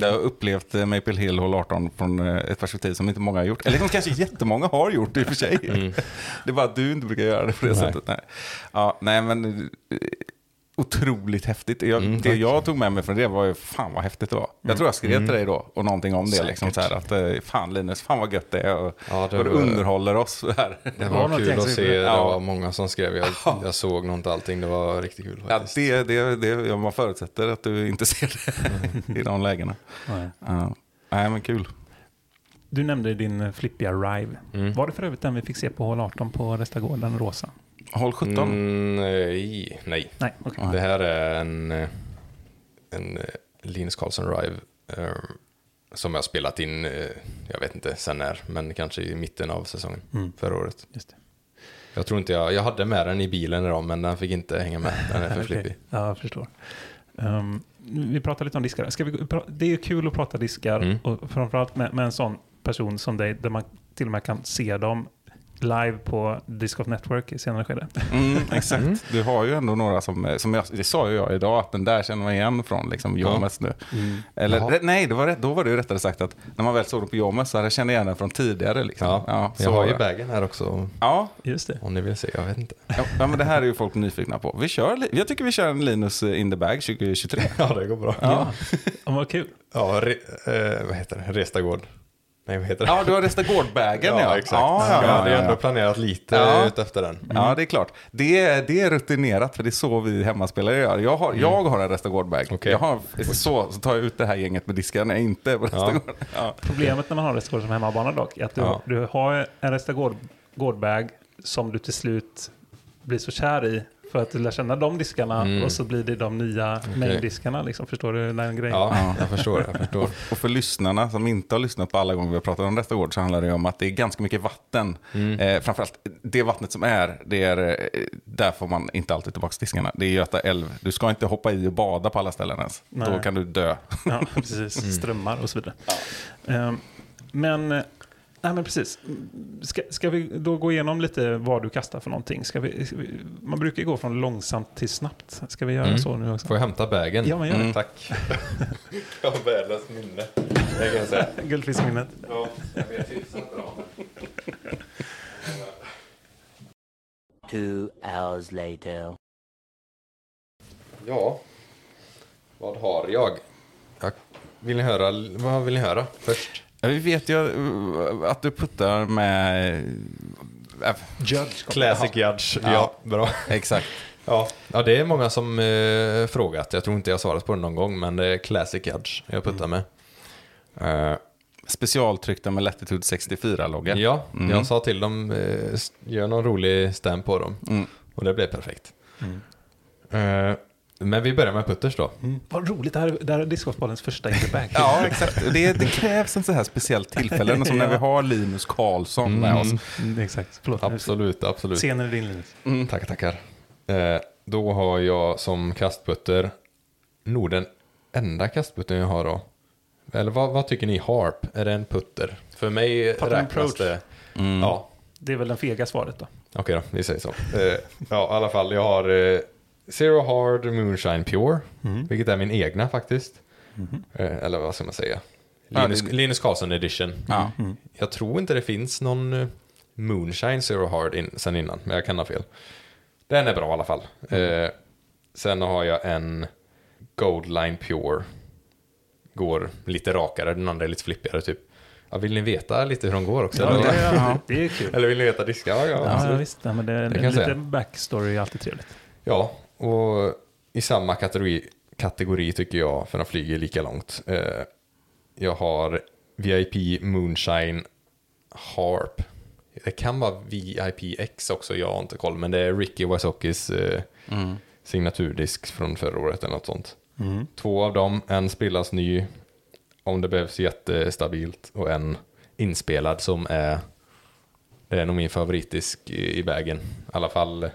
Jag har upplevt eh, Maple Hill Hall 18 från ett perspektiv som inte många har gjort. Eller som kanske jättemånga har gjort i och för sig. Det är bara att du inte brukar göra det på det Nej. sättet. Nej, ja, nej men otroligt häftigt. Jag, Mm, det jag tog med mig från det var ju, fan vad häftigt det var. Jag tror jag skrev till dig då och någonting om det. Liksom, så här, att, eh, fan Linus, fan vad gött det är. Och, Ja, det och du var- underhåller oss här. Det var var kul att se, det det. Ja. var många som skrev, jag, jag såg nog inte allting, det var riktigt kul Ja, det, det, det, man förutsätter att du inte ser det i de lägena. Nej. Ja. Nej, men kul. Du nämnde din flippiga Rive. Mm. Var det för övrigt den vi fick se på hål 18 på Restagården, rosa? Håll 17. Mm, nej, nej. Nej, okej. Det här är en, eh, en eh, Linus Karlsson Rive eh, som jag har spelat in, eh, jag vet inte sen när, men kanske i mitten av säsongen Mm. förra året. Just det. Jag tror inte jag, jag hade med den i bilen idag, men den fick inte hänga med. Den är för flippig. Ja, jag förstår. Um, vi pratar lite om diskar. Ska vi, det är kul att prata diskar Mm. och framförallt med, med en sån person som dig där man till och med kan se dem live på Disc of Network i senare skede. Mm, exakt. Du har ju ändå några som, som jag, det sa ju jag idag, att den där känner man igen från liksom, Jomes nu. Eller Jaha. re- nej, det var, då var det ju rättare sagt att när man väl såg den på Jomes så hade jag kände igen den från tidigare. Liksom. Ja, Ja, så jag har ju bagen här också Ja, Just det. om ni vill se. Jag vet inte. ja, men det här är ju folk nyfikna på. Vi kör, jag tycker vi kör en Linus eh, in the bag 2023. Ja, det går bra. Ja, ja vad kul. Ja, re, eh, vad heter det? Restagård. Nej, vad heter det? Ja, du har Restagård-bagen ja. ja, exakt. Ja, ja, jag hade ju ändå planerat lite Ja. ut efter den. Ja, det är klart. Det är, det är rutinerat, för det är så vi hemmaspelare gör. Jag har, jag har en Restagård-bag. Okej. Jag har, så, så tar jag ut det här gänget med diskar när jag inte är på Restagård. Ja. Problemet när man har Restagård som hemmabana dock är att du, Ja. du har en Restagård-bag som du till slut blir så kär i för att du lär känna de diskarna Mm. och så blir det de nya main-diskarna. Liksom. Förstår du den grejen? Ja, jag förstår. Jag förstår. Och för lyssnarna som inte har lyssnat på alla gånger vi har pratat om Restagård så handlar det om att det är ganska mycket vatten. Eh, framförallt det vattnet som är, det är eh, där får man inte alltid tillbaka diskarna. Det är Göta älv. Du ska inte hoppa i och bada på alla ställen ens. Nej. Då kan du dö. Ja, precis. Strömmar och så vidare. Ehm, men, eh, nej, men precis. Ska, ska vi då gå igenom lite vad du kastar för någonting? Ska vi, ska vi, man brukar gå från långsamt till snabbt. Ska vi göra Mm. så nu också? Får jag hämta bagen? Ja, men gör det. Tack. jag har världens minne. Det kan jag säga. Guldfiskminnet. Ja, jag vet hyfsat bra. Two hours later. Ja, vad har jag? jag? Vill ni höra? Vad vill ni höra först? Ja, Vi vet ju eh, att du puttar med... eh, Judge. Classic Judge. Ja. Ja, bra. Exakt. Ja, ja, det är många som eh, frågat. Jag tror inte jag svarat på det någon gång, men det är Classic Judge jag puttar med. Eh, Specialtryckta med Latitude 64-logga. ja, jag sa till dem, eh, gör någon rolig stamp på dem. Mm. Och det blev perfekt. Eh, men vi börjar med putters då. Mm. Vad roligt, det här, det här är discgolfbollens första interback. Ja, exakt. Det, det krävs en så här speciellt tillfälle, som när vi har Linus Karlsson med oss. Mm, exakt, förlåt. Absolut, absolut. Scenen är din Linus. Tackar, tackar. Eh, då har jag som kastputter nog den enda kastputtern jag har då. Eller vad, vad tycker ni harp? Är det en putter? För mig and räknas approach. det... Ja, Det är väl den fega svaret då. okej då, vi säger så. Eh, ja, i alla fall, jag har eh, Zero Hard Moonshine Pure, vilket är min egna faktiskt. Eh, eller vad ska man säga? Ja, Linus, det- Linus Karlsson edition. Ja. Jag tror inte det finns någon eh, Moonshine Zero Hard in, sen innan, men jag kan ha fel. Den är bra i alla fall. Eh, sen har jag en Goldline Pure. Går lite rakare, den andra är lite flippigare typ. Ja, vill ni veta lite hur de går också? Ja, eller? det, är, det är kul. eller vill ni veta diskar? Ja, ja, Ja, ja, visst. Ja, men det, kan jag lite säga. backstory är alltid trevligt. Ja, och i samma kategori, kategori tycker jag, för de flyger lika långt. Eh, jag har VIP Moonshine Harp. Det kan vara VIP X också, jag har inte koll, men det är Ricky Wasokis eh, signaturdisk från förra året eller något sånt. Två av dem, en sprillas ny, om det behövs jättestabilt, och en inspelad som är, det är nog min favoritdisk i, i vägen. I alla fall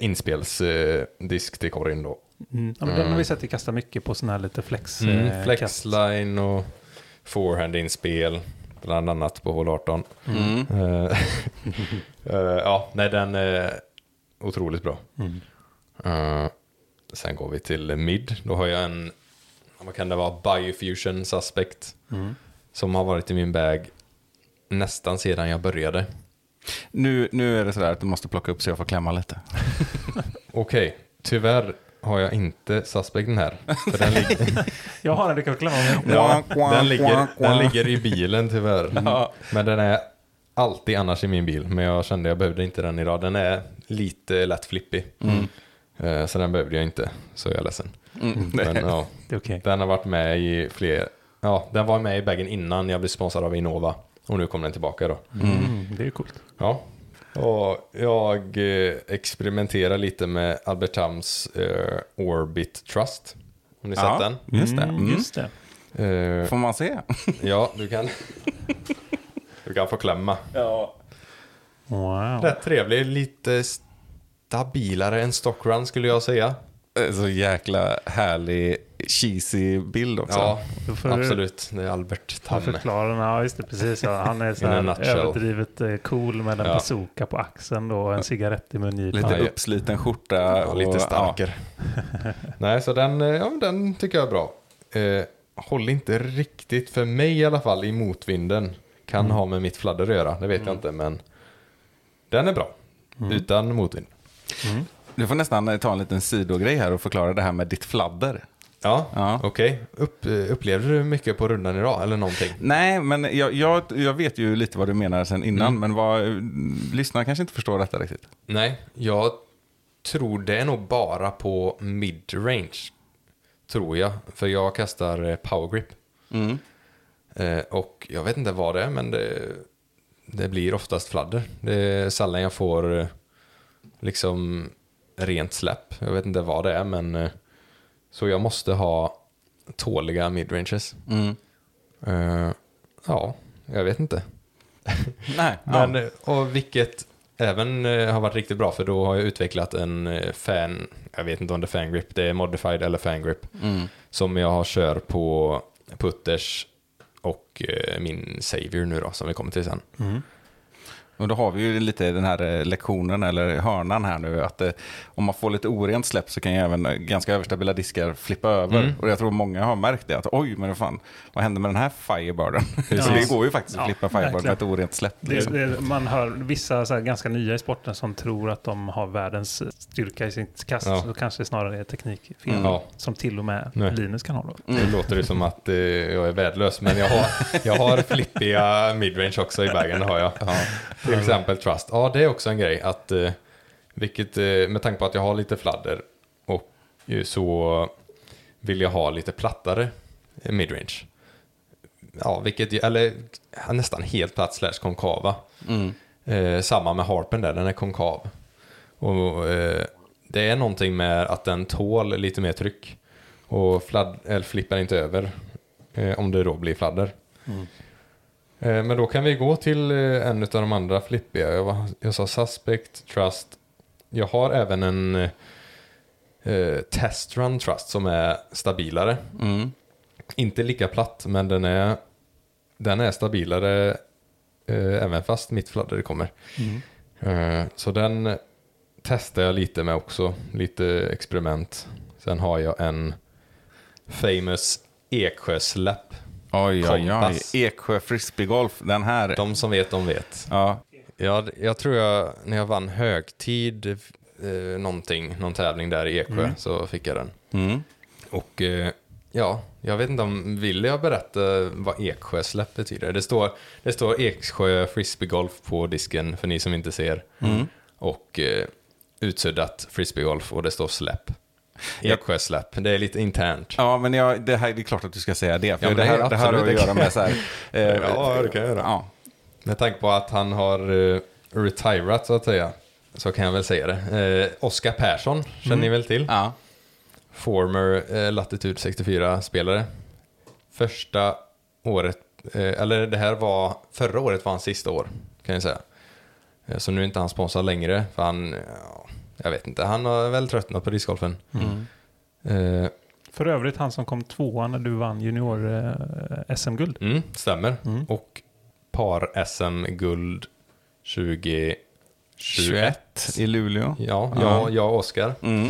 inspelsdisk till korgen då. Mm. Ja, men Den har vi sett i kasta mycket på sådana här lite flex. Mm, eh, flexline och forehand-inspel, bland annat på hål 18. Mm. Eh, eh, ja, nej den är otroligt bra. Eh, sen går vi till mid, då har jag en, vad kan det vara, Biofusion Suspect. Som har varit i min bag nästan sedan jag började. Nu, nu är det sådär att du måste plocka upp så jag får klämma lite. Okej, tyvärr har jag inte Suspecten här. För den, ligger, Jag har en, du kan klämma mig. ja, den, ligger, den ligger i bilen tyvärr. Men den är alltid annars i min bil. Men jag kände jag behövde inte den idag. Den är lite lätt flippig. Eh, Så den behövde jag inte. Så jag är ledsen. Men, ja, Det är okej. den har varit med i fler... Ja, den var med i bagen innan jag blev sponsrad av Innova. Och nu kommer den tillbaka då. Mm, det är ju coolt. Ja. Och jag eh, experimenterar lite med Albert Tams eh, Orbit Trust. Har ni sett Ja, den? just det. Mm, Mm. Just det. Eh, Får man se? ja, du kan... du kan få klämma. Wow. Rätt trevlig, lite stabilare än Stockrun skulle jag säga. Eh, Så jäkla härlig cheesy bild också. Ja, Då får du- absolut. Det är Albert Tamme. förklarar, ja just det, precis. Ja. Han är så här överdrivet eh, cool med en Ja. bazooka på axeln då, och en cigarett i mungipan. Lite uppsliten skjorta. Ja, och, lite starkare. Nej, så den, eh, ja, den tycker jag är bra. Eh, håller inte riktigt, för mig i alla fall, i motvinden. Kan Mm. ha med mitt fladder att göra, det vet jag inte, men den är bra. Mm. Utan motvind. Du får nästan ta en liten sidogrej här och förklara det här med ditt fladder. Ja, Ja. okej. Upp, eh, upplevde du mycket på rundan idag, eller någonting? Nej, men jag, jag, jag vet ju lite vad du menar sen innan, Mm. men vad, eh, lyssnarna kanske inte förstår detta riktigt. Nej, jag tror det är nog bara på mid-range. Tror jag, för jag kastar eh, power grip. Mm. Eh, och jag vet inte vad det är, men det, det blir oftast fladder. Det är sällan jag får liksom rent släpp. Jag vet inte vad det är, men så jag måste ha tåliga midranges. Mm. Eh, ja, jag vet inte. Nej, Men, ja. eh, och vilket även eh, har varit riktigt bra, för då har jag utvecklat en fan, jag vet inte om det är fan grip, det är modified eller fan grip, Mm. som jag har kör på putters och min savior nu då, som vi kommer till sen. Mm. Och då har vi ju lite den här eh, lektionen, eller hörnan här nu, att eh, om man får lite orent släpp så kan ju även eh, ganska överstabila diskar flippa över. Mm. Och jag tror många har märkt det, att oj, men vad fan, vad hände med den här firebirden? så Ja. det går ju faktiskt att Ja, flippa firebird med ett orent släpp. Det, liksom. det, man hör vissa så här, ganska nya i sporten som tror att de har världens styrka i sitt kast. Ja. Så kanske snarare är teknikfel. Mm. Ja. Som till och med Nej. Linus kan ha då. Nu låter det som att eh, jag är värdelös, men jag har, jag har flippiga midrange också i bagen, det har jag. Till exempel Trust. Ja, det är också en grej, att eh, vilket, eh, med tanke på att jag har lite fladder och så vill jag ha lite plattare midrange. Ja, vilket, eller nästan helt platt slash konkava. Mm. Eh, samma med harpen där, den är konkav. Och eh, det är någonting med att den tål lite mer tryck. Och fladd, eller flippar inte över eh, om det då blir fladder. Eh, men då kan vi gå till eh, en av de andra flippiga. Jag, var, jag sa suspect, trust. Jag har även en eh, eh, test run trust som är stabilare. Mm. Inte lika platt, men den är, den är stabilare eh, även fast mitt fladder kommer. Eh, så den testar jag lite med också, lite experiment. Sen har jag en famous Eksjösläpp. Oj, oj, oj. Eksjö frisbeegolf, den här. De som vet, de vet. Ja, Jag, jag tror jag, när jag vann högtid, eh, någonting, någon tävling där i Eksjö, så fick jag den. mm. Och eh, ja, jag vet inte om, vill jag berätta vad Eksjösläpp betyder? Det står, det står Eksjö frisbeegolf på disken för ni som inte ser. Och eh, utsuddat frisbeegolf och det står släpp. Eksjösläpp, det är lite internt. ja men jag, det, här, det är klart att du ska säga det. För men det, här, är det här har att göra med så här... eh, Ja, det kan jag göra. Ja. Med tanke på att han har uh, retirat så att säga, så kan jag väl säga det. Eh, Oskar Persson känner ni väl till? Ja. Former eh, Latitude 64-spelare. Första året, eh, eller det här var, förra året var hans sista år, kan jag säga. Eh, så nu är inte han sponsrad längre, för han, ja, jag vet inte, han har väl tröttnat på discgolfen. Eh, För övrigt han som kom tvåa när du vann junior-SM-guld. mm, stämmer. Mm. Och par-SM-guld 2021. 21 i Luleå. Ja, Ja. jag, jag och Oskar. Mm.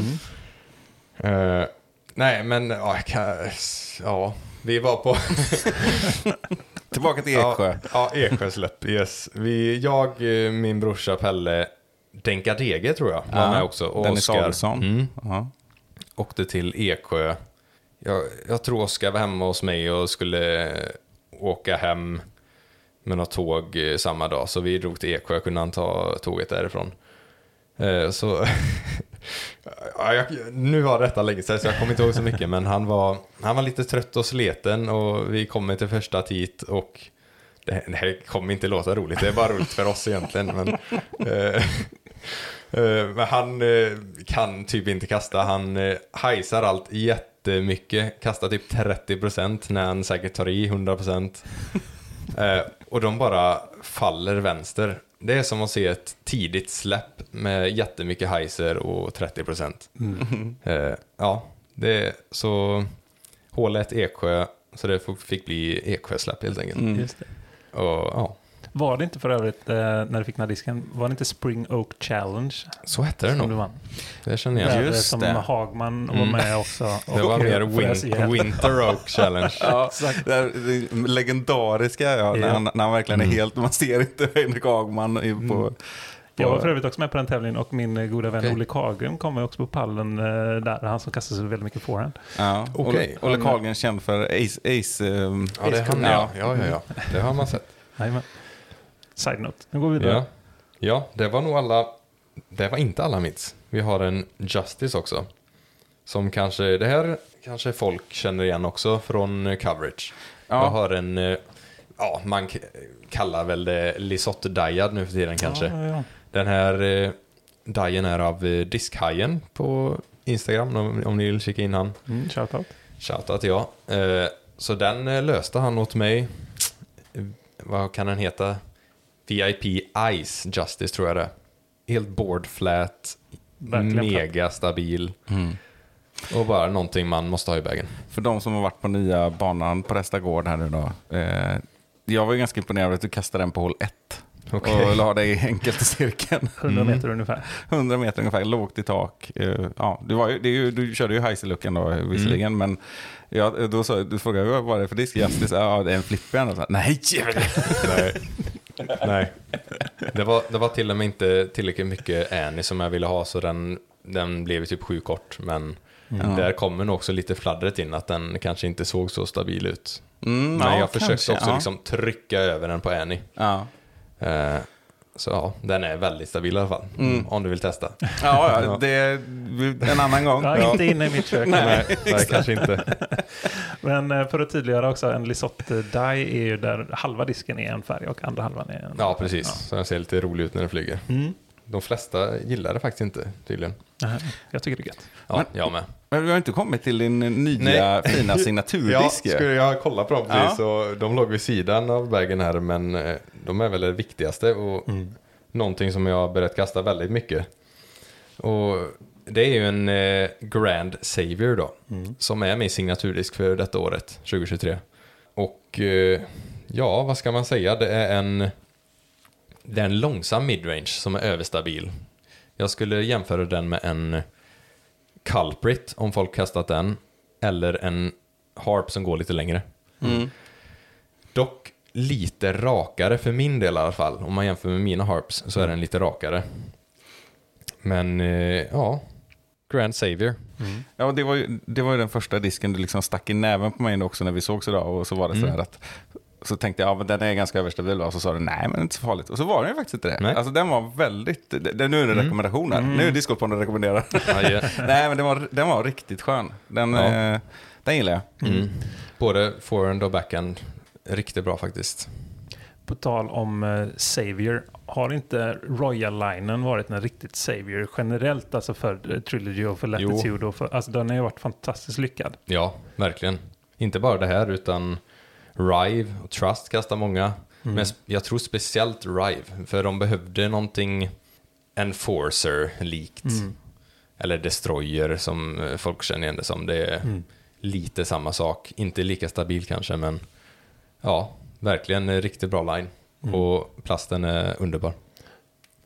Eh, nej, men ja, jag kan, ja, vi var på... Tillbaka till Eksjö. Ja, ja Eksjösläpp, yes. Vi, jag, eh, min brorsa Pelle, Denka Dege tror jag, var Ja, med också. Och Dennis. Adolfsson. Mm, Ja. åkte till Eksjö. Jag, jag tror Oskar var hemma hos mig och skulle åka hem med något tåg eh, samma dag. Så vi drog till Eksjö, kunde han ta tåget därifrån. Eh, så... ja, jag, nu var detta länge sedan så jag kommer inte ihåg så mycket. Men han var, han var lite trött och sleten och vi kommer till första tit och det, här kommer inte låta roligt, det är bara roligt för oss egentligen. Men, eh, men han eh, kan typ inte kasta, han eh, hajsar allt jättemycket, kastar typ 30% när han säkert tar i 100%. Eh, och de bara faller vänster. Det är som att se ett tidigt släpp med jättemycket hajser och 30%. Eh, ja, det är så... Hålet Eksjö, så det fick bli Eksjö-släpp helt enkelt. Mm. Och, ja, Var det inte för övrigt, eh, när du fick den här disken, var det inte Spring Oak Challenge så hette det nog. vann? Det känner jag. Där, Just som det. Hagman var Mm. med också. Det var och mer win- Winter Oak Challenge. Ja, det, det legendariska, ja, när, han, när han verkligen är Mm. helt, man ser inte Henrik Hagman på... på Jag var för övrigt också med på den tävlingen och min eh, goda vän Okej. Olle Karlgren kom också på pallen eh, där. Han som kastade sig väldigt mycket forehand. Ja, Okej. Olle, Karlgren känd för Ace... Ace ehm, Ja, det är han ja. Ja, ja, ja. Det har man sett. Jajamän. Side note. Nu går vi vidare. Ja. ja, det var nog alla. Det var inte alla mitt. Vi har en Justice också. Som kanske, det här kanske folk känner igen också från eh, coverage. Ja. Jag har en, eh, ja man kallar väl det Lisotte Dyad nu för tiden kanske. Ja, ja, Den här eh, Dyen är av eh, Diskhajen på Instagram om, om ni vill kika in han. Mm, shoutout. Shoutout ja. Eh, så den löste han åt mig. Vad kan den heta? VIP Ice Justice tror jag det. Helt board flat, Verkligen mega stabil. Mm. Och bara någonting man måste ha i vägen. För de som har varit på nya banan på Resta Gård här nu då. Eh, jag var ju ganska imponerad av att du kastade den på hål 1. Okej. Och la dig enkelt i cirkeln. 100 meter ungefär. 100 meter ungefär, lågt i tak. Eh, ja, det var ju, det är ju, du körde ju Heiselucken då visserligen, men ja, då sa, du frågade vad var det för disk? Justice? Ja, det är en flipper. Och så, Nej! Nej. Nej. Det var, det var till och med inte tillräckligt mycket Annie som jag ville ha så den, den blev typ sju kort. Men Mm. där kommer nog också lite fladdret in att den kanske inte såg så stabil ut. Mm, Men ja, jag försökte kanske, också ja. liksom trycka över den på Annie. Ja. Eh, så ja, den är väldigt stabil i alla fall. Mm. Om du vill testa. Ja, ja, det är en annan gång. Ja, inte inne i mitt kök. Nej, nej kanske inte. Men eh, för att tydliggöra också, en Lisotte Die är ju där halva disken är en färg och andra halvan är en Ja, precis. Så den ser lite rolig ut när den flyger. Mm. De flesta gillar det faktiskt inte, tydligen. Jag tycker det är gött. Ja, Men- jag med. Men vi har inte kommit till din nya fina signaturdisk. ju. skulle jag kolla på dem Ja. precis. Så de låg vid sidan av bagen här, men eh, de är väl det viktigaste och någonting som jag har börjat kasta väldigt mycket. Och det är ju en eh, Grand Savior då, som är min signaturdisk för detta året, 2023. Och eh, ja, vad ska man säga? Det är en, det är en långsam midrange som är överstabil. Jag skulle jämföra den med en Culprit, om folk kastat den, eller en Harp som går lite längre. Mm. Dock lite rakare för min del i alla fall. Om man jämför med mina Harps så är den lite rakare. Men eh, ja, Grand Savior. Ja, det var, ju, det var ju den första disken du liksom stack i näven på mig också när vi sågs idag. Och så var det Mm. sådär att så tänkte jag, ja men den är ganska överstabil. Och så sa du, nej men det är inte så farligt. Och så var den ju faktiskt inte det. Nej. Alltså den var väldigt, det, det, nu är det rekommendationer. Nu är Discgolfpodden rekommenderar. Ja, ja. nej men den var, den var riktigt skön. Den, Ja. eh, den gillar jag. Mm. Både forehand och backhand. Riktigt bra faktiskt. På tal om eh, Savior, har inte Royal-linen varit en riktigt Savior generellt, alltså för eh, Trilogy och för Latitude? Och för, alltså den har ju varit fantastiskt lyckad. Ja, verkligen. Inte bara det här utan Rive och Trust kastar många. Men sp- jag tror speciellt Rive, för de behövde någonting Enforcer-likt. Eller Destroyer som eh, folk känner igen det som. Det är lite samma sak. Inte lika stabil kanske, men ja, verkligen en riktigt bra line. Och plasten är underbar.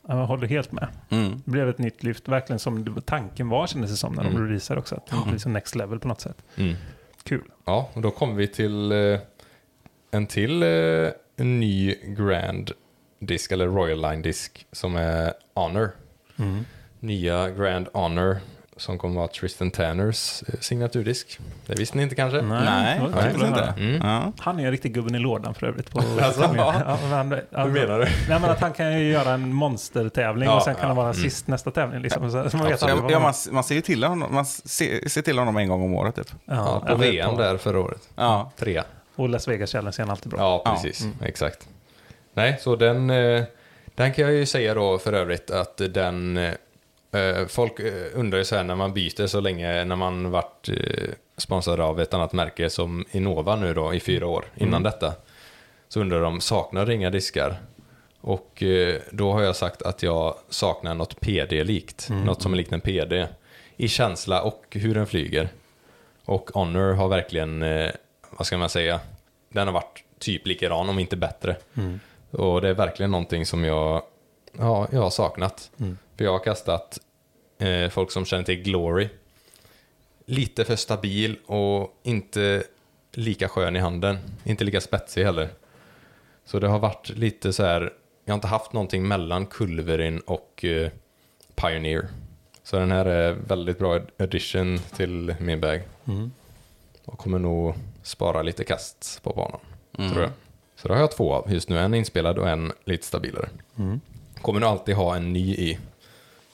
Jag håller helt med. Mm. Det blev ett nytt lyft, verkligen som tanken var kändes det som när de Mm. releasade också. Att det blir som next level på något sätt. Mm. Kul. Ja, och då kommer vi till eh, en till eh, en ny Grand disk, eller Royal Line disk, som är Honor. Nya Grand Honor, som kommer vara Tristan Tanners eh, signaturdisk. Det visste ni inte kanske? Nej, faktiskt kul att inte. höra. Mm. Ja. Han är en riktig gubben i lådan för övrigt. På Alltså, ja. han, Hur menar du? Nej, men att han kan ju göra en monstertävling Ja, och sen kan ja, han vara mm. sist nästa tävling. Liksom. Så, så man vet Ja, man- man, ser ju till honom, man ser, ser till honom en gång om året typ. Ja, på VM där förra året. Ja. Trea. Och Las Vegas Challenge är alltid bra. Ja, Ja. precis. Exakt. Nej, så den, eh, den kan jag ju säga då för övrigt att den... eh, Folk eh, undrar ju så här när man byter så länge, när man varit sponsrad av ett annat märke som Innova nu då i fyra år innan detta. Så undrar de, saknar inga diskar? Och då har jag sagt att jag saknar något PD-likt. Något som är likt en PD. I känsla och hur den flyger. Och Honor har verkligen, vad ska man säga, den har varit typ likadan om inte bättre. Och det är verkligen någonting som jag, ja, jag har saknat. För jag har kastat eh, folk som känner till Glory. Lite för stabil och inte lika skön i handen. Inte lika spetsig heller. Så det har varit lite så här, jag har inte haft någonting mellan Culverin och eh, Pioneer. Så den här är väldigt bra addition till min bag. Och kommer nog spara lite kast på banan, tror jag. Så då har jag två av just nu, en inspelad och en lite stabilare. Kommer nog alltid ha en ny i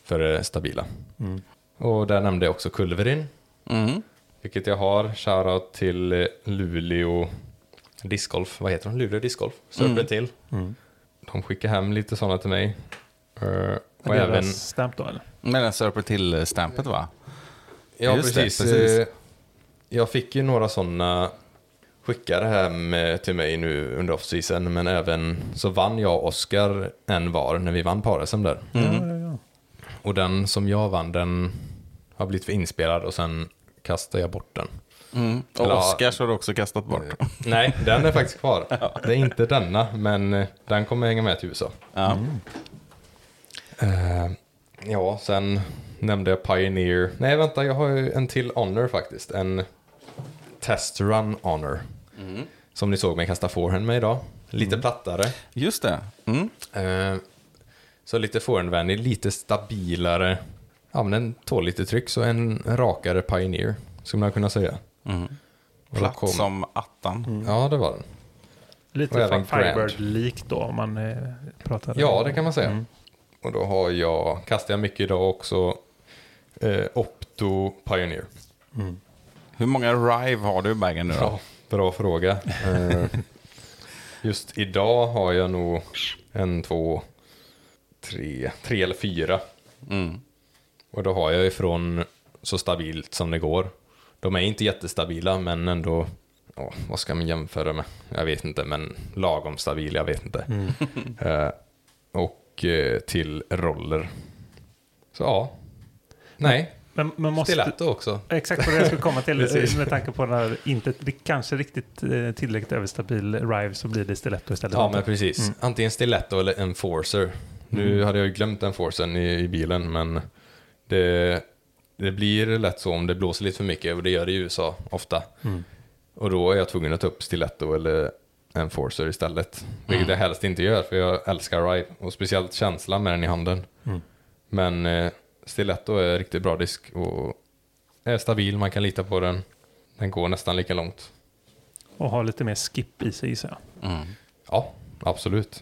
för det stabila. Och där nämnde jag också Culverin, Mm. vilket jag har. Shoutout till eh, Luleå Discgolf, vad heter de? Luleå Discgolf, Serpent till. De skickar hem lite sådana till mig. Eh, och även, stamp då eller? Med den Serper till-stampet va? ja Just det, precis. Jag fick ju några sådana skickade hem till mig nu under off-season, men även så vann jag och Oscar en var när vi vann par-SM där. Ja, ja, ja. Och den som jag vann, den har blivit för inspelad och sen kastade jag bort den. Mm. Och Eller- Oscars har du också kastat bort. Nej, den är faktiskt kvar. Det är inte denna, men eh, den kommer hänga med till USA. Ja. Eh, ja, sen nämnde jag Pioneer. Nej, vänta, jag har ju en till Honor faktiskt. En Test Run Honor. Som ni såg mig kasta forehand med idag. Lite plattare. Just det. Mm. Eh, så lite forehandvänlig, lite stabilare. Ja, men den tål lite tryck, så en rakare Pioneer. Skulle man kunna säga. Mm. Platt kom- som attan. Ja, det var den. Lite Firebird-lik då om man eh, pratar. Ja, det kan man säga. Mm. Och då har jag, kastar jag mycket idag också, eh, Opto Pioneer. Hur många Rive har du i bagen nu då? Ja, bra fråga. Eh, Just idag har jag nog en, två, tre, tre eller fyra. Mm. Och då har jag ifrån så stabilt som det går. De är inte jättestabila, men ändå, ja, vad ska man jämföra med? Jag vet inte, men lagom stabil, jag vet inte. Eh, och eh, till roller. Så ja. Nej, Men man måste... stiletto också. Exakt vad jag skulle komma till. Med tanke på den här inte kanske riktigt eh, tillräckligt överstabil Rive så blir det stiletto istället. Ja, men precis. Antingen stiletto eller enforcer. Nu hade jag ju glömt enforcern i, i bilen, men det, det blir lätt så om det blåser lite för mycket, och det gör det i USA ofta. Och då är jag tvungen att ta upp stiletto eller enforcer istället. Vilket jag helst inte gör, för jag älskar ride. Och speciellt känslan med den i handen. Men eh, stiletto är riktigt bra disk och är stabil, man kan lita på den. Den går nästan lika långt. Och ha lite mer skip i sig gissar jag. Mm. Ja, absolut.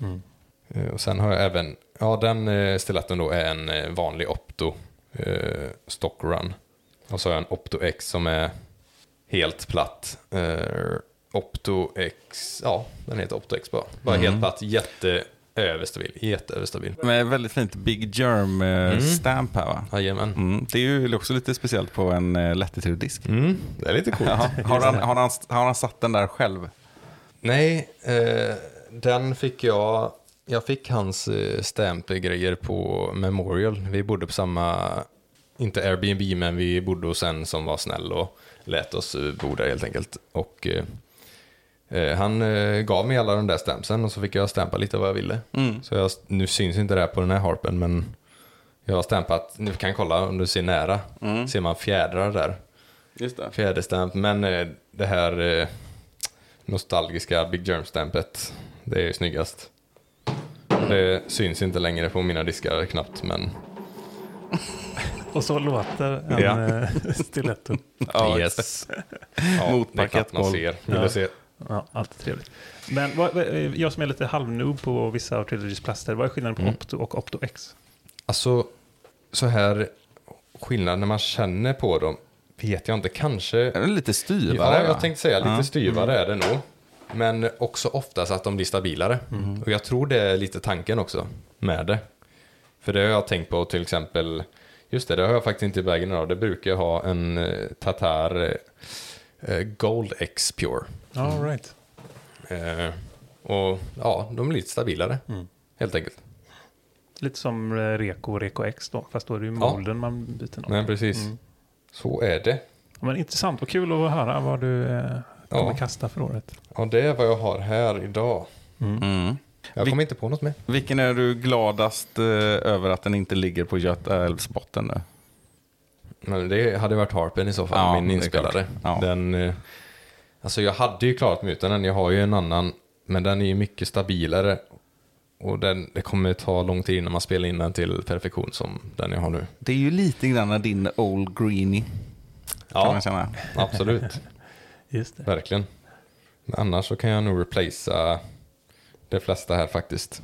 Eh, Och sen har jag även, ja den eh, stiletton då är en eh, vanlig Opto eh, Stock Run. Och så har jag en Opto X som är helt platt. Eh, Opto X, ja den heter Opto X bara. Bara helt platt, jätteöverstabil, jätteöverstabil. Med väldigt fint Big Germ-stamp här va? Jajamän. Mm. Det är ju också lite speciellt på en uh, Latitude-disk. Mm, det är lite coolt. Jaha. Har, han, har, han, har han satt den där själv? Nej, eh, den fick jag. Jag fick hans eh, stamp-grejer på Memorial. Vi bodde på samma, inte Airbnb, men vi bodde hos en som var snäll och lät oss eh, bo där helt enkelt. Och eh, eh, han eh, gav mig alla de där stampsen och så fick jag stampa lite vad jag ville. Så jag, nu syns inte det här på den här harpen, men jag har stampat, ni kan kolla om du ser nära, ser man fjädrar där Just det. fjäderstamp, men eh, det här eh, nostalgiska Big Germ-stampet, det är ju snyggast. Det syns inte längre på mina diskar knappt, men Och så låter en Ja. eh, stiletto. Ja, yes. Ja, Mot det är knappt man parkettgolv. ser. Vill Ja. du se? Ja, alltid trevligt. Men vad, eh, jag som är lite halvnoob på vissa av Trilogys plaster, vad är skillnaden på Mm. Opto och Opto X? Alltså, så här skillnad när man känner på dem, vet jag inte, kanske... Är den lite styvare? Ja, jag va? tänkte säga lite Ja. styvare är det nog. Men också oftast att de blir stabilare. Och jag tror det är lite tanken också med det. För det har jag tänkt på till exempel, just det, det har jag faktiskt inte i vägen idag. Det brukar jag ha en Tatar eh, Gold X Pure. All right. Eh, och ja, de är lite stabilare. Helt enkelt. Lite som eh, Reko och Reko X då, fast då är det ju Ja. molden man byter något. Men precis. Så är det. Ja, men intressant och kul att höra vad du eh, kommer Ja. kasta för året. Ja, det är vad jag har här idag. Mm. Jag Vi- kommer inte på något mer. Vilken är du gladast eh, över att den inte ligger på Götaälvsbotten nu? Men det hade varit Harpen i så fall, Ja, min inspelare. Ja. Den, eh, alltså jag hade ju klarat mig utan den, jag har ju en annan, men den är ju mycket stabilare. Och den, det kommer ta lång tid innan man spelar in den till perfektion som den jag har nu. Det är ju lite grann din Old Greenie, Ja, absolut. Just det. Verkligen. Men annars så kan jag nog replacea de flesta här faktiskt.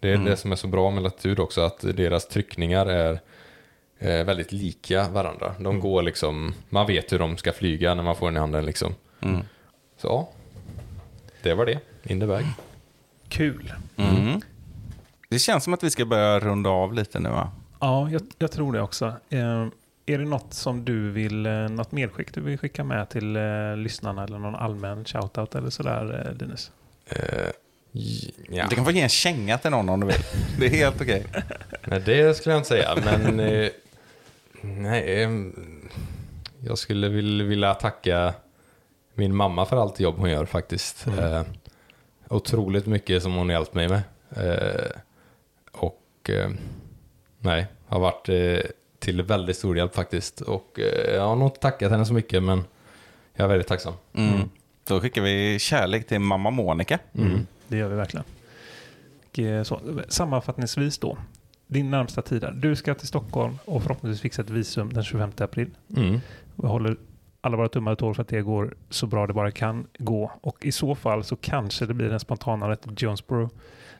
Det är Mm. det som är så bra med Latude också, att deras tryckningar är väldigt lika varandra. De går liksom, man vet hur de ska flyga när man får den i handen liksom. Mm. Så ja, det var det. In the bag. Kul. Mm. Det känns som att vi ska börja runda av lite nu va? Ja, jag, jag tror det också. Eh, är det något som du vill, eh, något medskick du vill skicka med till eh, lyssnarna eller någon allmän shoutout eller sådär, eh, Linus? Eh, ja. Du kan få ge en känga till någon om du vill. Det är helt okej. Nej, det skulle jag inte säga, men eh, nej, jag skulle vilja tacka min mamma för allt jobb hon gör faktiskt. Eh, otroligt mycket som hon hjälpt mig med. Eh, och eh, nej, har varit eh, till väldigt stor hjälp faktiskt. Och eh, jag har nog inte tackat henne så mycket, men jag är väldigt tacksam. Mm. Då skickar vi kärlek till mamma Monica. Mm. Det gör vi verkligen. Och, eh, så, sammanfattningsvis då. Din närmsta tid där. Du ska till Stockholm och förhoppningsvis fixa ett visum den 25 april. Mm. Jag håller alla våra tummar och tår för att det går så bra det bara kan gå. Och i så fall så kanske det blir en spontanare till Jonesboro.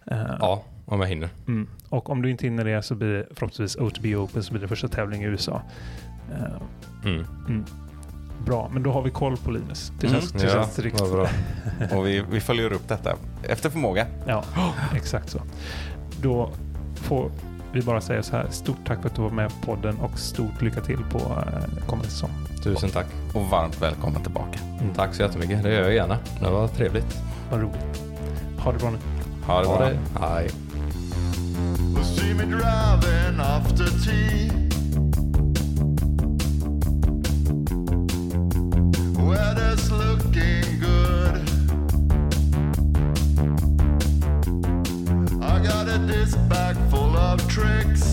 Eh, Ja, om jag hinner. Mm. Och om du inte hinner det så blir det förhoppningsvis OTB Open som blir det första tävlingen i USA. Eh, Mm. bra, men då har vi koll på Linus. Det Mm. känns, det Ja, känns tryggt. vad bra. Och vi, vi följer upp detta efter förmåga. Ja, exakt så. Då får vi bara säger så här. Stort tack för att du var med på podden och stort lycka till på eh, kommande säsong. Tusen tack och varmt välkommen tillbaka. Mm. Tack så jättemycket. Det gör jag gärna. Det var trevligt. Vad roligt. Ha det bra nu. Ha det bra. Ha det. Hej. see me driving after tea. Weather's looking good. I got a dispatch. Love tricks.